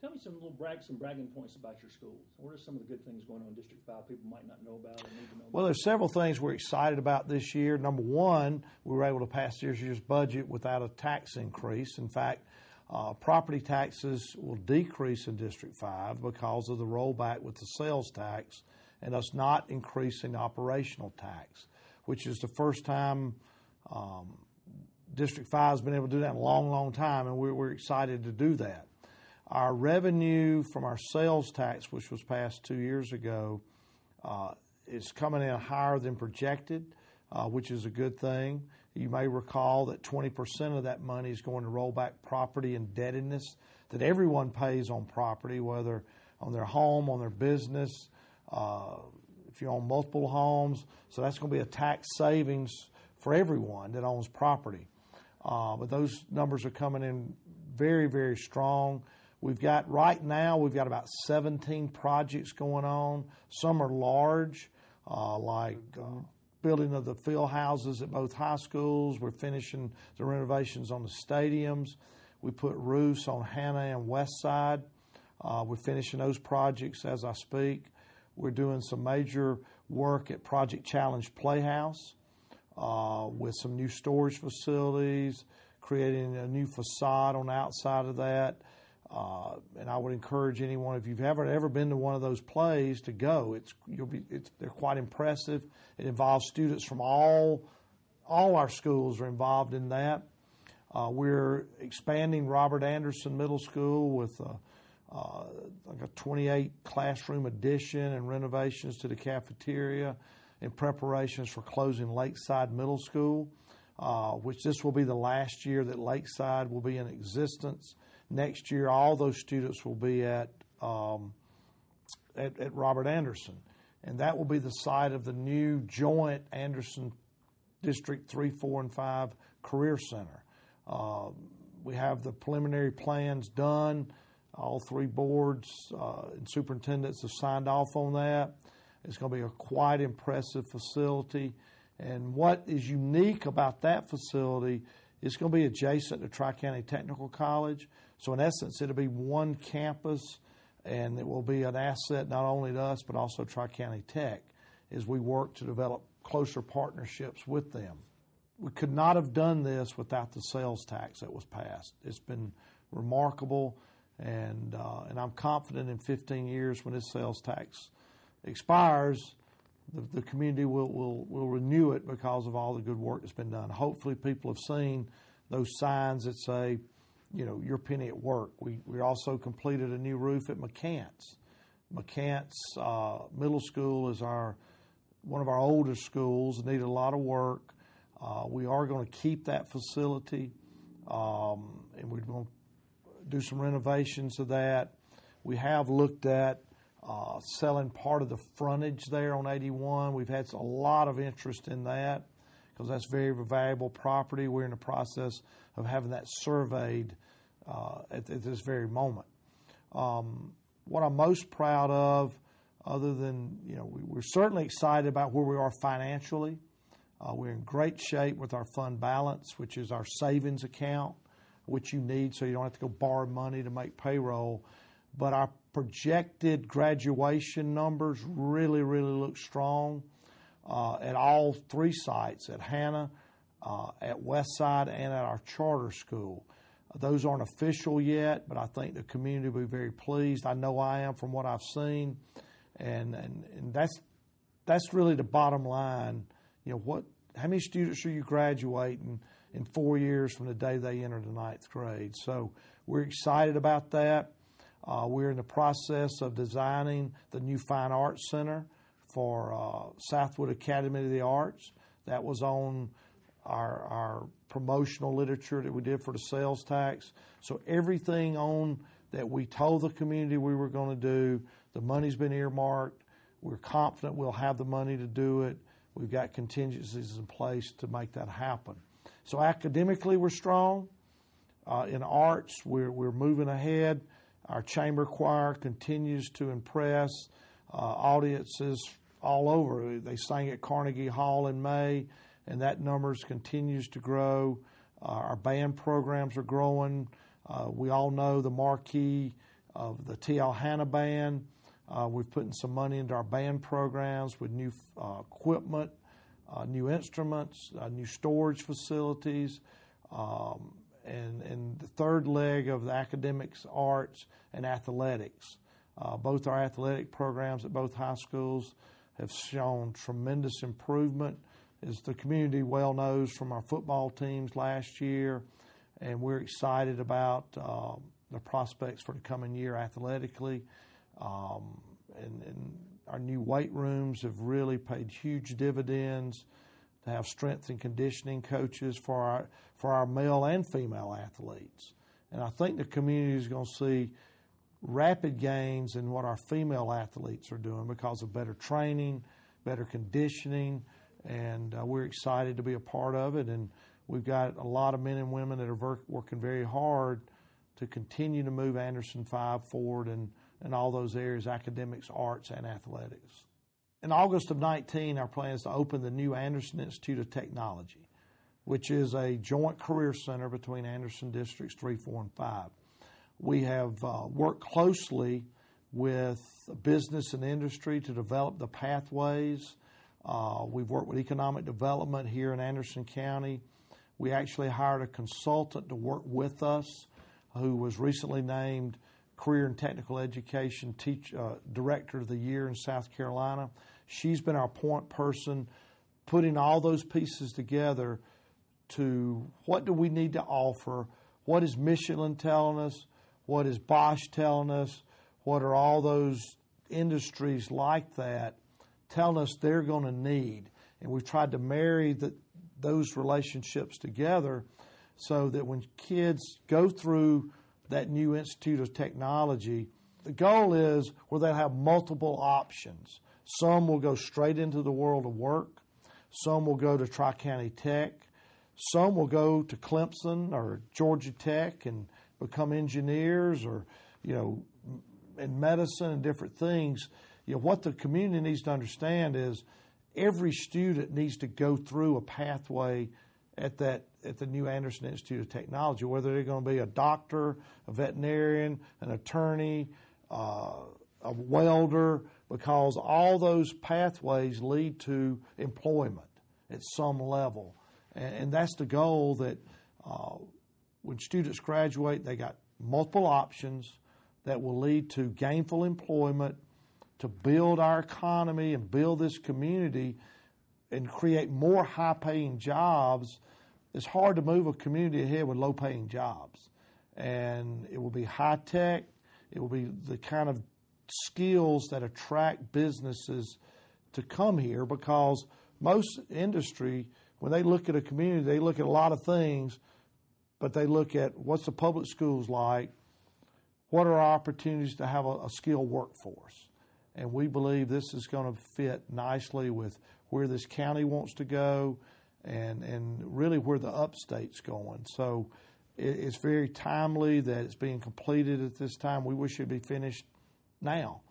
Tell me some little brag, some bragging points about your schools. What are some of the good things going on in District Five people might not know about know? Well, there's several things we're excited about this year. Number one, we were able to pass this year's budget without a tax increase. In fact, uh, property taxes will decrease in District 5 because of the rollback with the sales tax and us not increasing operational tax, which is the first time um, District 5 has been able to do that in a long, long time, and we're, we're excited to do that. Our revenue from our sales tax, which was passed two years ago, uh, is coming in higher than projected, uh, which is a good thing. You may recall that 20% of that money is going to roll back property indebtedness that everyone pays on property, whether on their home, on their business, uh, if you own multiple homes. So that's going to be a tax savings for everyone that owns property. But those numbers are coming in very, very strong. We've got right now, we've got about 17 projects going on. Some are large, uh, like uh, building of the field houses at both high schools. We're finishing the renovations on the stadiums. We put roofs on Hanna and West Side. Uh, we're finishing those projects as I speak. We're doing some major work at Project Challenge Playhouse uh, with some new storage facilities, creating a new facade on the outside of that. Uh, and I would encourage anyone if you've ever ever been to one of those plays to go. It's you'll be it's they're quite impressive. It involves students from all all our schools are involved in that. Uh, we're expanding Robert Anderson Middle School with a, uh, like a 28 classroom addition and renovations to the cafeteria in preparations for closing Lakeside Middle School, uh, which this will be the last year that Lakeside will be in existence. Next year, all those students will be at, um, at, at Robert Anderson. And that will be the site of the new joint Anderson District 3, 4, and 5 Career Center. Uh, we have the preliminary plans done. All three boards uh, and superintendents have signed off on that. It's going to be a quite impressive facility. And what is unique about that facility, it's going to be adjacent to Tri County Technical College. So, in essence, it'll be one campus, and it will be an asset not only to us, but also Tri County Tech as we work to develop closer partnerships with them. We could not have done this without the sales tax that was passed. It's been remarkable. and uh, and I'm confident in 15 years when this sales tax expires, the, the community will, will will renew it because of all the good work that's been done. Hopefully, people have seen those signs that say, you know, your penny at work. We we also completed a new roof at McCants. McCants uh, Middle School is our one of our oldest schools. Needed a lot of work. Uh, we are going to keep that facility, um, and we're going to do some renovations of that. We have looked at uh, selling part of the frontage there on 81. We've had a lot of interest in that because that's very valuable property. We're in the process of having that surveyed uh, at, at, this very moment. Um, what I'm most proud of, other than, you know, we, are certainly excited about where we are financially. Uh, we're in great shape with our fund balance, which is our savings account which you need so you don't have to go borrow money to make payroll. But our projected graduation numbers really, really look strong uh, at all three sites at Hanna, uh, at Westside, and at our charter school. Those aren't official yet, but I think the community will be very pleased. I know I am from what I've seen, and and, and that's that's really the bottom line. You know what? How many students are you graduating? in four years from the day they enter the ninth grade. So we're excited about that. Uh, we're in the process of designing the new Fine Arts Center for uh, Southwood Academy of the Arts. That was on our, our promotional literature that we did for the sales tax. So everything on that we told the community we were going to do, the money's been earmarked. We're confident we'll have the money to do it. We've got contingencies in place to make that happen. So academically, we're strong. Uh, in arts, we're, we're moving ahead. Our chamber choir continues to impress uh, audiences all over. They sang at Carnegie Hall in May, and that numbers continues to grow. Uh, our band programs are growing. Uh, we all know the marquee of the T.L. Hanna Band. Uh, we've put some money into our band programs with new equipment new instruments, new storage facilities, um, and, the third leg of the academics, arts, and athletics. Both our athletic programs at both high schools have shown tremendous improvement, as the community well knows from our football teams last year, and we're excited about um, the prospects for the coming year athletically. Um, and, and our new weight rooms have really paid huge dividends to have strength and conditioning coaches for our for our male and female athletes. And I think the community is going to see rapid gains in what our female athletes are doing because of better training, better conditioning, and uh, we're excited to be a part of it. And we've got a lot of men and women that are ver- working very hard to continue to move Anderson 5 forward and in all those areas academics, arts, and athletics. In August of 19, our plan is to open the new Anderson Institute of Technology, which is a joint career center between Anderson Districts 3, 4, and 5. We have uh, worked closely with business and industry to develop the pathways. Uh, we've worked with economic development here in Anderson County. We actually hired a consultant to work with us who was recently named Career and Technical Education teach, uh, Director of the Year in South Carolina. She's been our point person, putting all those pieces together to what do we need to offer? What is Michelin telling us? What is Bosch telling us? What are all those industries like that telling us they're going to need? And we've tried to marry the, those relationships together so that when kids go through that new Institute of Technology, the goal is where they'll have multiple options. Some will go straight into the world of work, some will go to Tri County Tech, some will go to Clemson or Georgia Tech and become engineers or, you know, in medicine and different things. You know, what the community needs to understand is every student needs to go through a pathway at that at the new Anderson Institute of Technology, whether they're going to be a doctor, a veterinarian, an attorney, uh, a welder, because all those pathways lead to employment at some level, and, and that's the goal. That uh, when students graduate, they got multiple options. that will lead to gainful employment, to build our economy and build this community and create more high paying jobs. It's hard to move a community ahead with low paying jobs. And it will be high tech, it will be the kind of skills that attract businesses to come here because most industry, when they look at a community, they look at a lot of things, but they look at what's the public schools like, what are our opportunities to have a, a skilled workforce. And we believe this is going to fit nicely with where this county wants to go and, and really where the upstate's going. So it, it's very timely that it's being completed at this time. We wish it'd be finished now.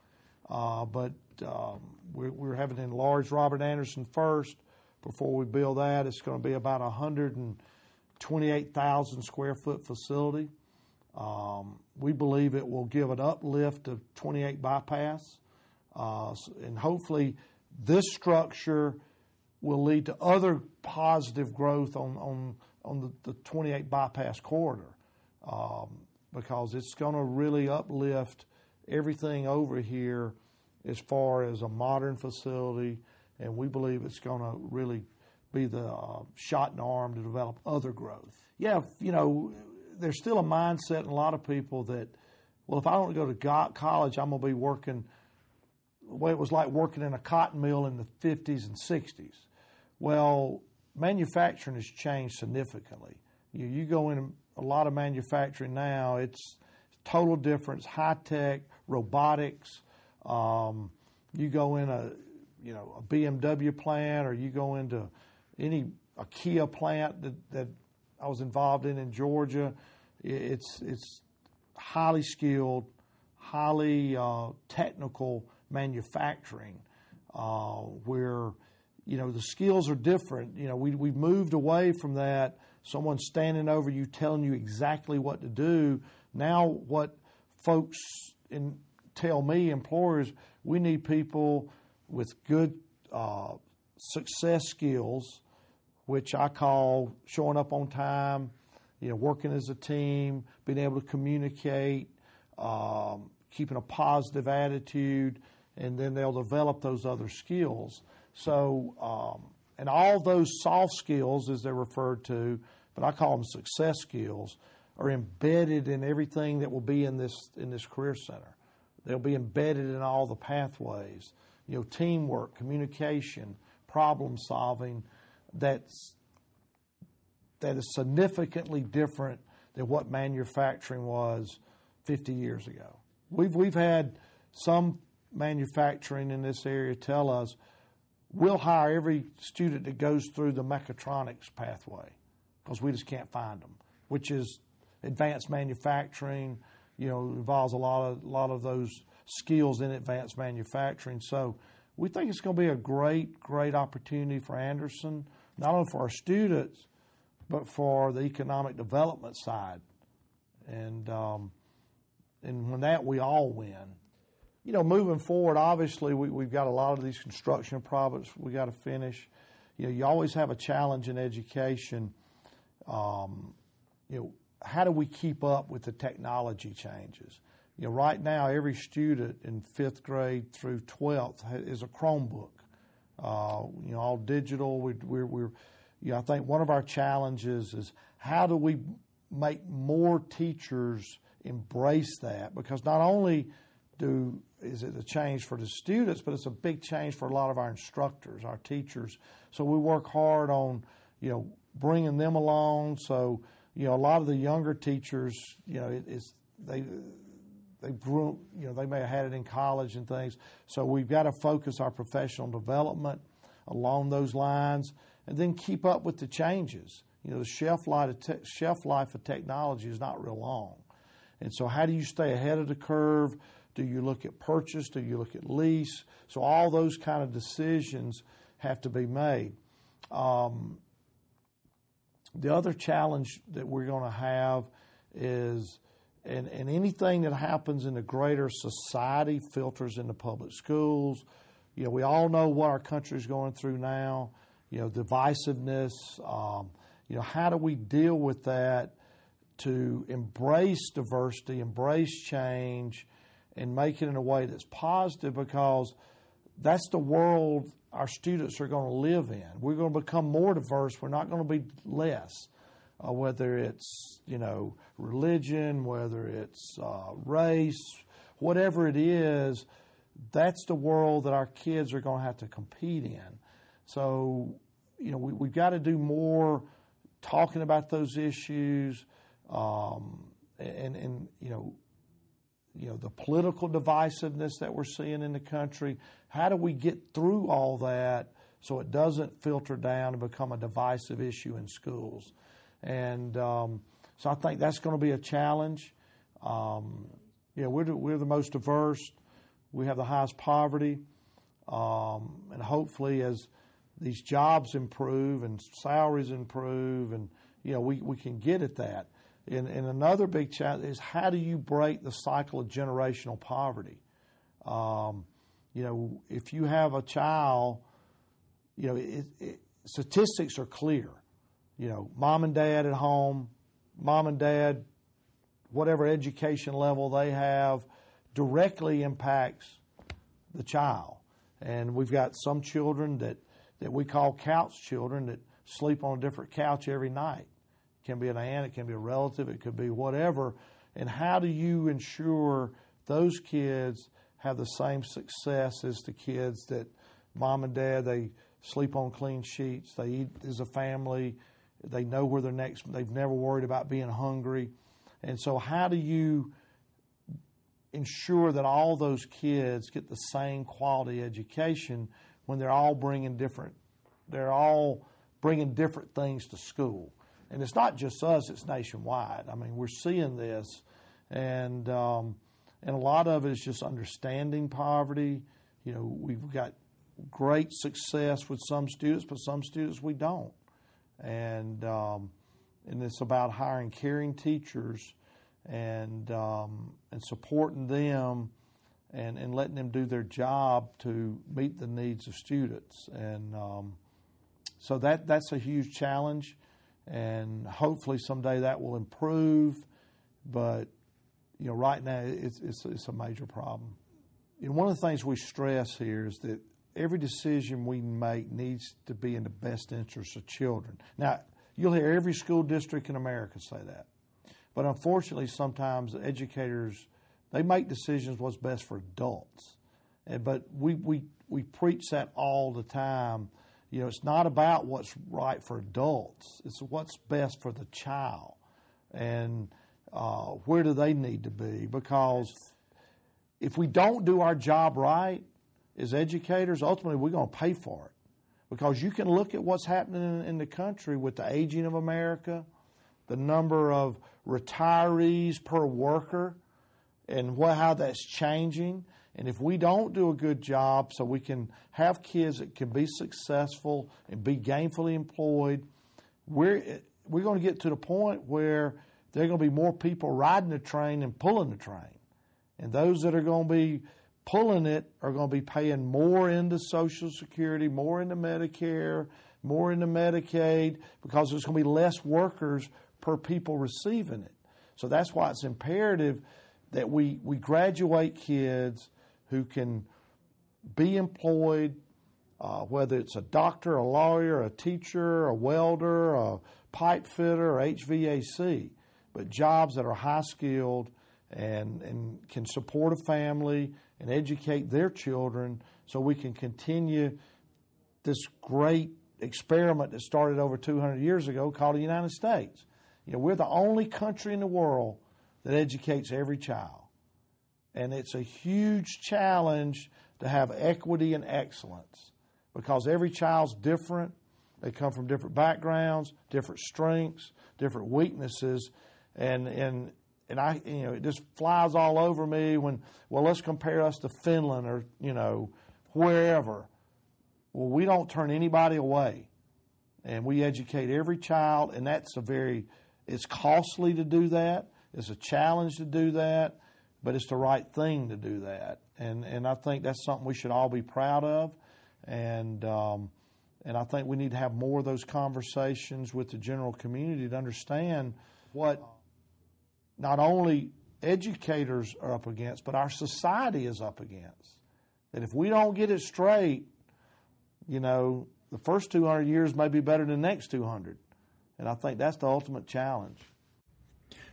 Uh, but um, we're, we're, having to enlarge Robert Anderson first before we build that. It's going to be about 128,000 square foot facility. Um, we believe it will give an uplift of 28 bypass, uh, and hopefully this structure will lead to other positive growth on on on the, the 28 bypass corridor um, because it's going to really uplift everything over here as far as a modern facility, and we believe it's going to really be the uh, shot in the arm to develop other growth. Yeah, you know, there's still a mindset in a lot of people that, well, if I don't go to college, I'm going to be working way it was like working in a cotton mill in the 50s and 60s. Well, manufacturing has changed significantly. You, you go in a lot of manufacturing now, it's total difference, high tech, robotics. Um, you go in a you know a BMW plant, or you go into any a Kia plant that, that I was involved in in Georgia. It's it's highly skilled, highly uh, technical manufacturing, uh, where you know the skills are different. You know we we've moved away from that. Someone standing over you telling you exactly what to do. Now what folks in, tell me, employers, we need people with good uh, success skills, which I call showing up on time, you know, working as a team, being able to communicate, um, keeping a positive attitude, and then they'll develop those other skills. So, um, and all those soft skills, as they're referred to, but I call them success skills, are embedded in everything that will be in this in this career center. They'll be embedded in all the pathways. You know, teamwork, communication, problem solving. That's that is significantly different than what manufacturing was 50 years ago. We've we've had some manufacturing in this area tell us we'll hire every student that goes through the mechatronics pathway because we just can't find them, which is advanced manufacturing. You know, involves a lot of a lot of those skills in advanced manufacturing. So we think it's going to be a great, great opportunity for Anderson, not only for our students, but for the economic development side. And um, and when that we all win. You know, moving forward, obviously we, we've got a lot of these construction projects we got to finish. You know, you always have a challenge in education. Um, you know, how do we keep up with the technology changes? You know, right now, every student in fifth grade through 12th is a Chromebook. Uh, you know, all digital. We, we're, we're, you know, I think one of our challenges is how do we make more teachers embrace that? Because not only do is it a change for the students, but it's a big change for a lot of our instructors, our teachers. So we work hard on, you know, bringing them along. So you know, a lot of the younger teachers, you know, it, it's they they grew, you know, they may have had it in college and things. So we've got to focus our professional development along those lines, and then keep up with the changes. You know, the shelf life of te- shelf life of technology is not real long, and so how do you stay ahead of the curve? Do you look at purchase? Do you look at lease? So all those kind of decisions have to be made. Um, the other challenge that we're going to have is, and, and anything that happens in the greater society filters into public schools. You know, we all know what our country is going through now. You know, divisiveness. Um, you know, how do we deal with that to embrace diversity, embrace change, and make it in a way that's positive because that's the world our students are going to live in. We're going to become more diverse. We're not going to be less. Uh, whether it's you know religion, whether it's uh, race, whatever it is, that's the world that our kids are going to have to compete in. So you know we, we've got to do more talking about those issues, um, and and you know you know the political divisiveness that we're seeing in the country. How do we get through all that so it doesn't filter down and become a divisive issue in schools? And um, so I think that's going to be a challenge. Um, know, we're we're the most diverse. We have the highest poverty, um, and hopefully as these jobs improve and salaries improve, and you know we, we can get at that. And, and another big challenge is how do you break the cycle of generational poverty? Um, you know, if you have a child, you know, it, it, statistics are clear. You know, mom and dad at home, mom and dad, whatever education level they have, directly impacts the child. And we've got some children that, that we call couch children that sleep on a different couch every night. Can be an aunt, it can be a relative, it could be whatever. And how do you ensure those kids have the same success as the kids that mom and dad they sleep on clean sheets, they eat as a family, they know where their next they've never worried about being hungry. And so how do you ensure that all those kids get the same quality education when they're all bringing different they're all bringing different things to school and it's not just us; it's nationwide. I mean, we're seeing this, and um, and a lot of it is just understanding poverty. You know, we've got great success with some students, but some students we don't, and um, and it's about hiring caring teachers and um, and supporting them and, and letting them do their job to meet the needs of students. And um, so that that's a huge challenge and hopefully someday that will improve. But you know, right now it's it's, it's a major problem. Know, one of the things we stress here is that every decision we make needs to be in the best interest of children. Now, you'll hear every school district in America say that, but unfortunately, sometimes educators they make decisions what's best for adults, but we we we preach that all the time you know, it's not about what's right for adults. It's what's best for the child, and uh, where do they need to be? Because if we don't do our job right as educators, ultimately we're going to pay for it. Because you can look at what's happening in, the country with the aging of America, the number of retirees per worker, and what, how that's changing. And if we don't do a good job so we can have kids that can be successful and be gainfully employed, we're, we're going to get to the point where there are going to be more people riding the train than pulling the train. And those that are going to be pulling it are going to be paying more into Social Security, more into Medicare, more into Medicaid, because there's going to be less workers per people receiving it. So that's why it's imperative that we, we graduate kids who can be employed, uh, whether it's a doctor, a lawyer, a teacher, a welder, a pipe fitter, or HVAC, but jobs that are high skilled and, and can support a family and educate their children so we can continue this great experiment that started over 200 years ago called the United States. You know, we're the only country in the world that educates every child. And it's a huge challenge to have equity and excellence because every child's different. They come from different backgrounds, different strengths, different weaknesses, and and and I you know it just flies all over me when well let's compare us to Finland or you know wherever. Well, we don't turn anybody away, and we educate every child, and that's a very it's costly to do that. It's a challenge to do that, but it's the right thing to do that. And and I think that's something we should all be proud of. And um, and I think we need to have more of those conversations with the general community to understand what not only educators are up against, but our society is up against. That if we don't get it straight, you know, the first 200 years may be better than the next 200. And I think that's the ultimate challenge.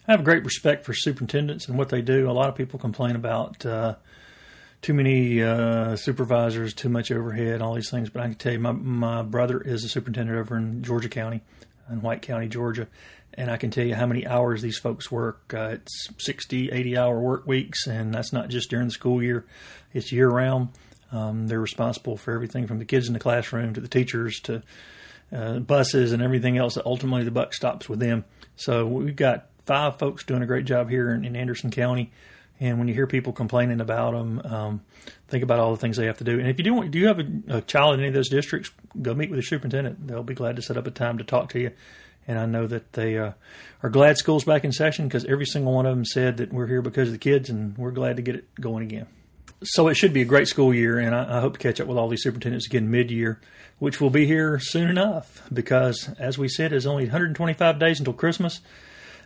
I have great respect for superintendents and what they do. A lot of people complain about uh, too many uh, supervisors, too much overhead, all these things. But I can tell you, my, my brother is a superintendent over in Georgia County, in White County, Georgia. And I can tell you how many hours these folks work. Uh, it's 60, 80 hour work weeks, and that's not just during the school year, it's year round. Um, they're responsible for everything from the kids in the classroom to the teachers to uh, buses and everything else. Ultimately, the buck stops with them. So we've got five folks doing a great job here in, in Anderson County. And when you hear people complaining about them, um, think about all the things they have to do. And if you do, do you have a, a, child in any of those districts, go meet with the superintendent. They'll be glad to set up a time to talk to you. And I know that they uh, are glad school's back in session because every single one of them said that we're here because of the kids, and we're glad to get it going again. So it should be a great school year, and I, I hope to catch up with all these superintendents again mid-year, which will be here soon enough. Because as we said, it's only 125 days until Christmas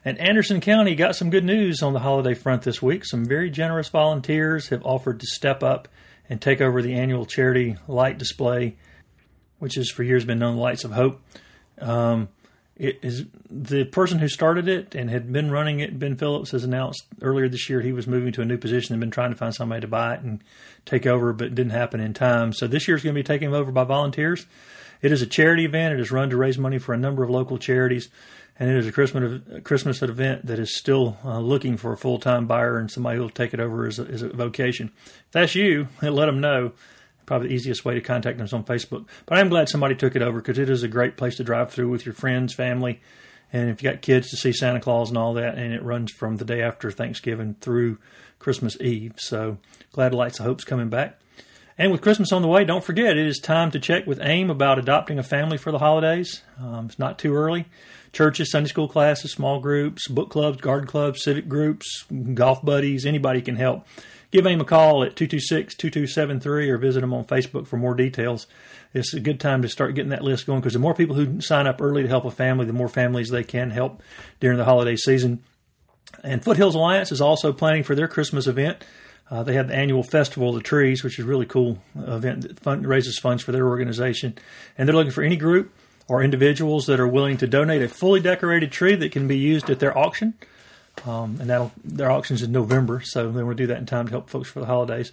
and Anderson County got some good news on the holiday front this week. Some very generous volunteers have offered to step up and take over the annual charity light display, which has for years been known Lights of Hope. Um, it is the person who started it and had been running it. Ben Phillips has announced earlier this year he was moving to a new position and been trying to find somebody to buy it and take over, but it didn't happen in time. So this year is going to be taken over by volunteers. It is a charity event. It is run to raise money for a number of local charities and it is a Christmas Christmas event that is still uh, looking for a full time buyer and somebody who will take it over as a, as a vocation. If that's you, *laughs* let them know. Probably the easiest way to contact them is on Facebook. But I'm glad somebody took it over because it is a great place to drive through with your friends, family, and if you got kids to see Santa Claus and all that. And it runs from the day after Thanksgiving through Christmas Eve. So glad Lights of Hope's coming back. And with Christmas on the way, don't forget it is time to check with AIM about adopting a family for the holidays. Um, it's not too early churches, Sunday school classes, small groups, book clubs, garden clubs, civic groups, golf buddies, anybody can help. Give AIM a call at 226 2273 or visit them on Facebook for more details. It's a good time to start getting that list going because the more people who sign up early to help a family, the more families they can help during the holiday season. And Foothills Alliance is also planning for their Christmas event. Uh, they have the annual Festival of the Trees, which is a really cool event that fund, raises funds for their organization. And they're looking for any group or individuals that are willing to donate a fully decorated tree that can be used at their auction. Um, and that'll their auction's in November, so they want to do that in time to help folks for the holidays.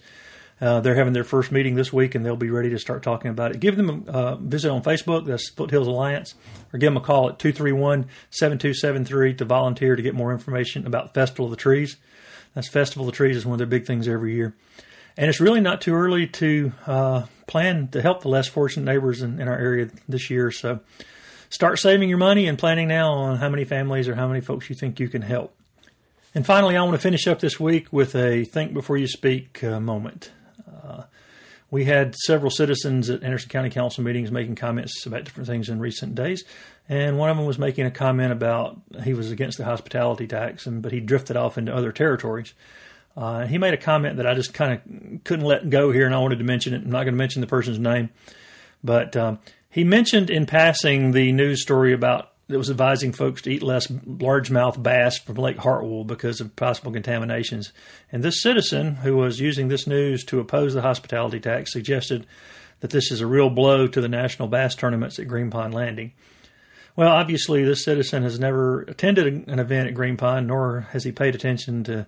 Uh, they're having their first meeting this week, and they'll be ready to start talking about it. Give them a uh, visit on Facebook, that's Foothills Alliance, or give them a call at 231 7273 to volunteer to get more information about Festival of the Trees. That's Festival of the Trees is one of their big things every year. And it's really not too early to uh, plan to help the less fortunate neighbors in, in our area this year. So start saving your money and planning now on how many families or how many folks you think you can help. And finally, I want to finish up this week with a think before you speak uh, moment. Uh, we had several citizens at Anderson County Council meetings making comments about different things in recent days, and one of them was making a comment about he was against the hospitality tax, and but he drifted off into other territories. Uh, he made a comment that I just kind of couldn't let go here, and I wanted to mention it. I'm not going to mention the person's name, but um, he mentioned in passing the news story about that was advising folks to eat less largemouth bass from Lake Hartwell because of possible contaminations. And this citizen, who was using this news to oppose the hospitality tax, suggested that this is a real blow to the national bass tournaments at Green Pond Landing. Well, obviously, this citizen has never attended an event at Green Pond, nor has he paid attention to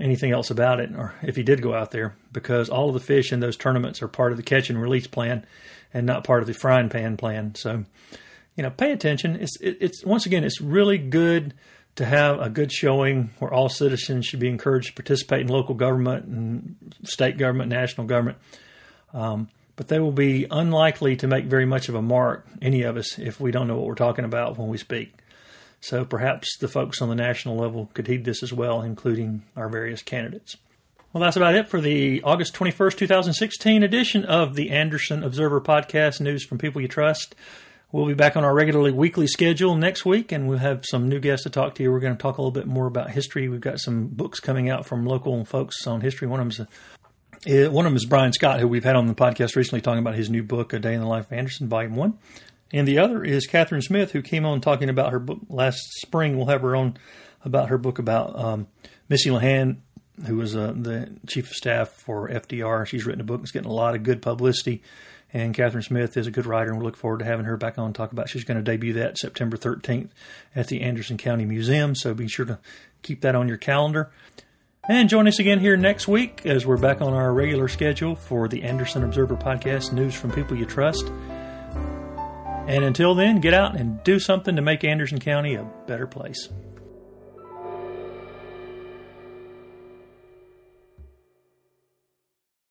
anything else about it, or if he did go out there, because all of the fish in those tournaments are part of the catch and release plan and not part of the frying pan plan. So, you know, pay attention. It's it, it's once again, it's really good to have a good showing where all citizens should be encouraged to participate in local government and state government, national government. Um, but they will be unlikely to make very much of a mark, any of us, if we don't know what we're talking about when we speak. So perhaps the folks on the national level could heed this as well, including our various candidates. Well, that's about it for the August 21st, 2016 edition of the Anderson Observer Podcast News from People You Trust. We'll be back on our regularly weekly schedule next week, and we'll have some new guests to talk to you. We're going to talk a little bit more about history. We've got some books coming out from local folks on history. One of them is, eh, one of them is Brian Scott, who we've had on the podcast recently, talking about his new book, A Day in the Life of Anderson, Volume 1. And the other is Catherine Smith, who came on talking about her book last spring. We'll have her on about her book about um, Missy LeHand, who was uh, the chief of staff for FDR. She's written a book that's getting a lot of good publicity. And Catherine Smith is a good writer, and we look forward to having her back on talk about. She's going to debut that September 13th at the Anderson County Museum, so be sure to keep that on your calendar. And join us again here next week as we're back on our regular schedule for the Anderson Observer podcast, News from People You Trust. And until then, get out and do something to make Anderson County a better place.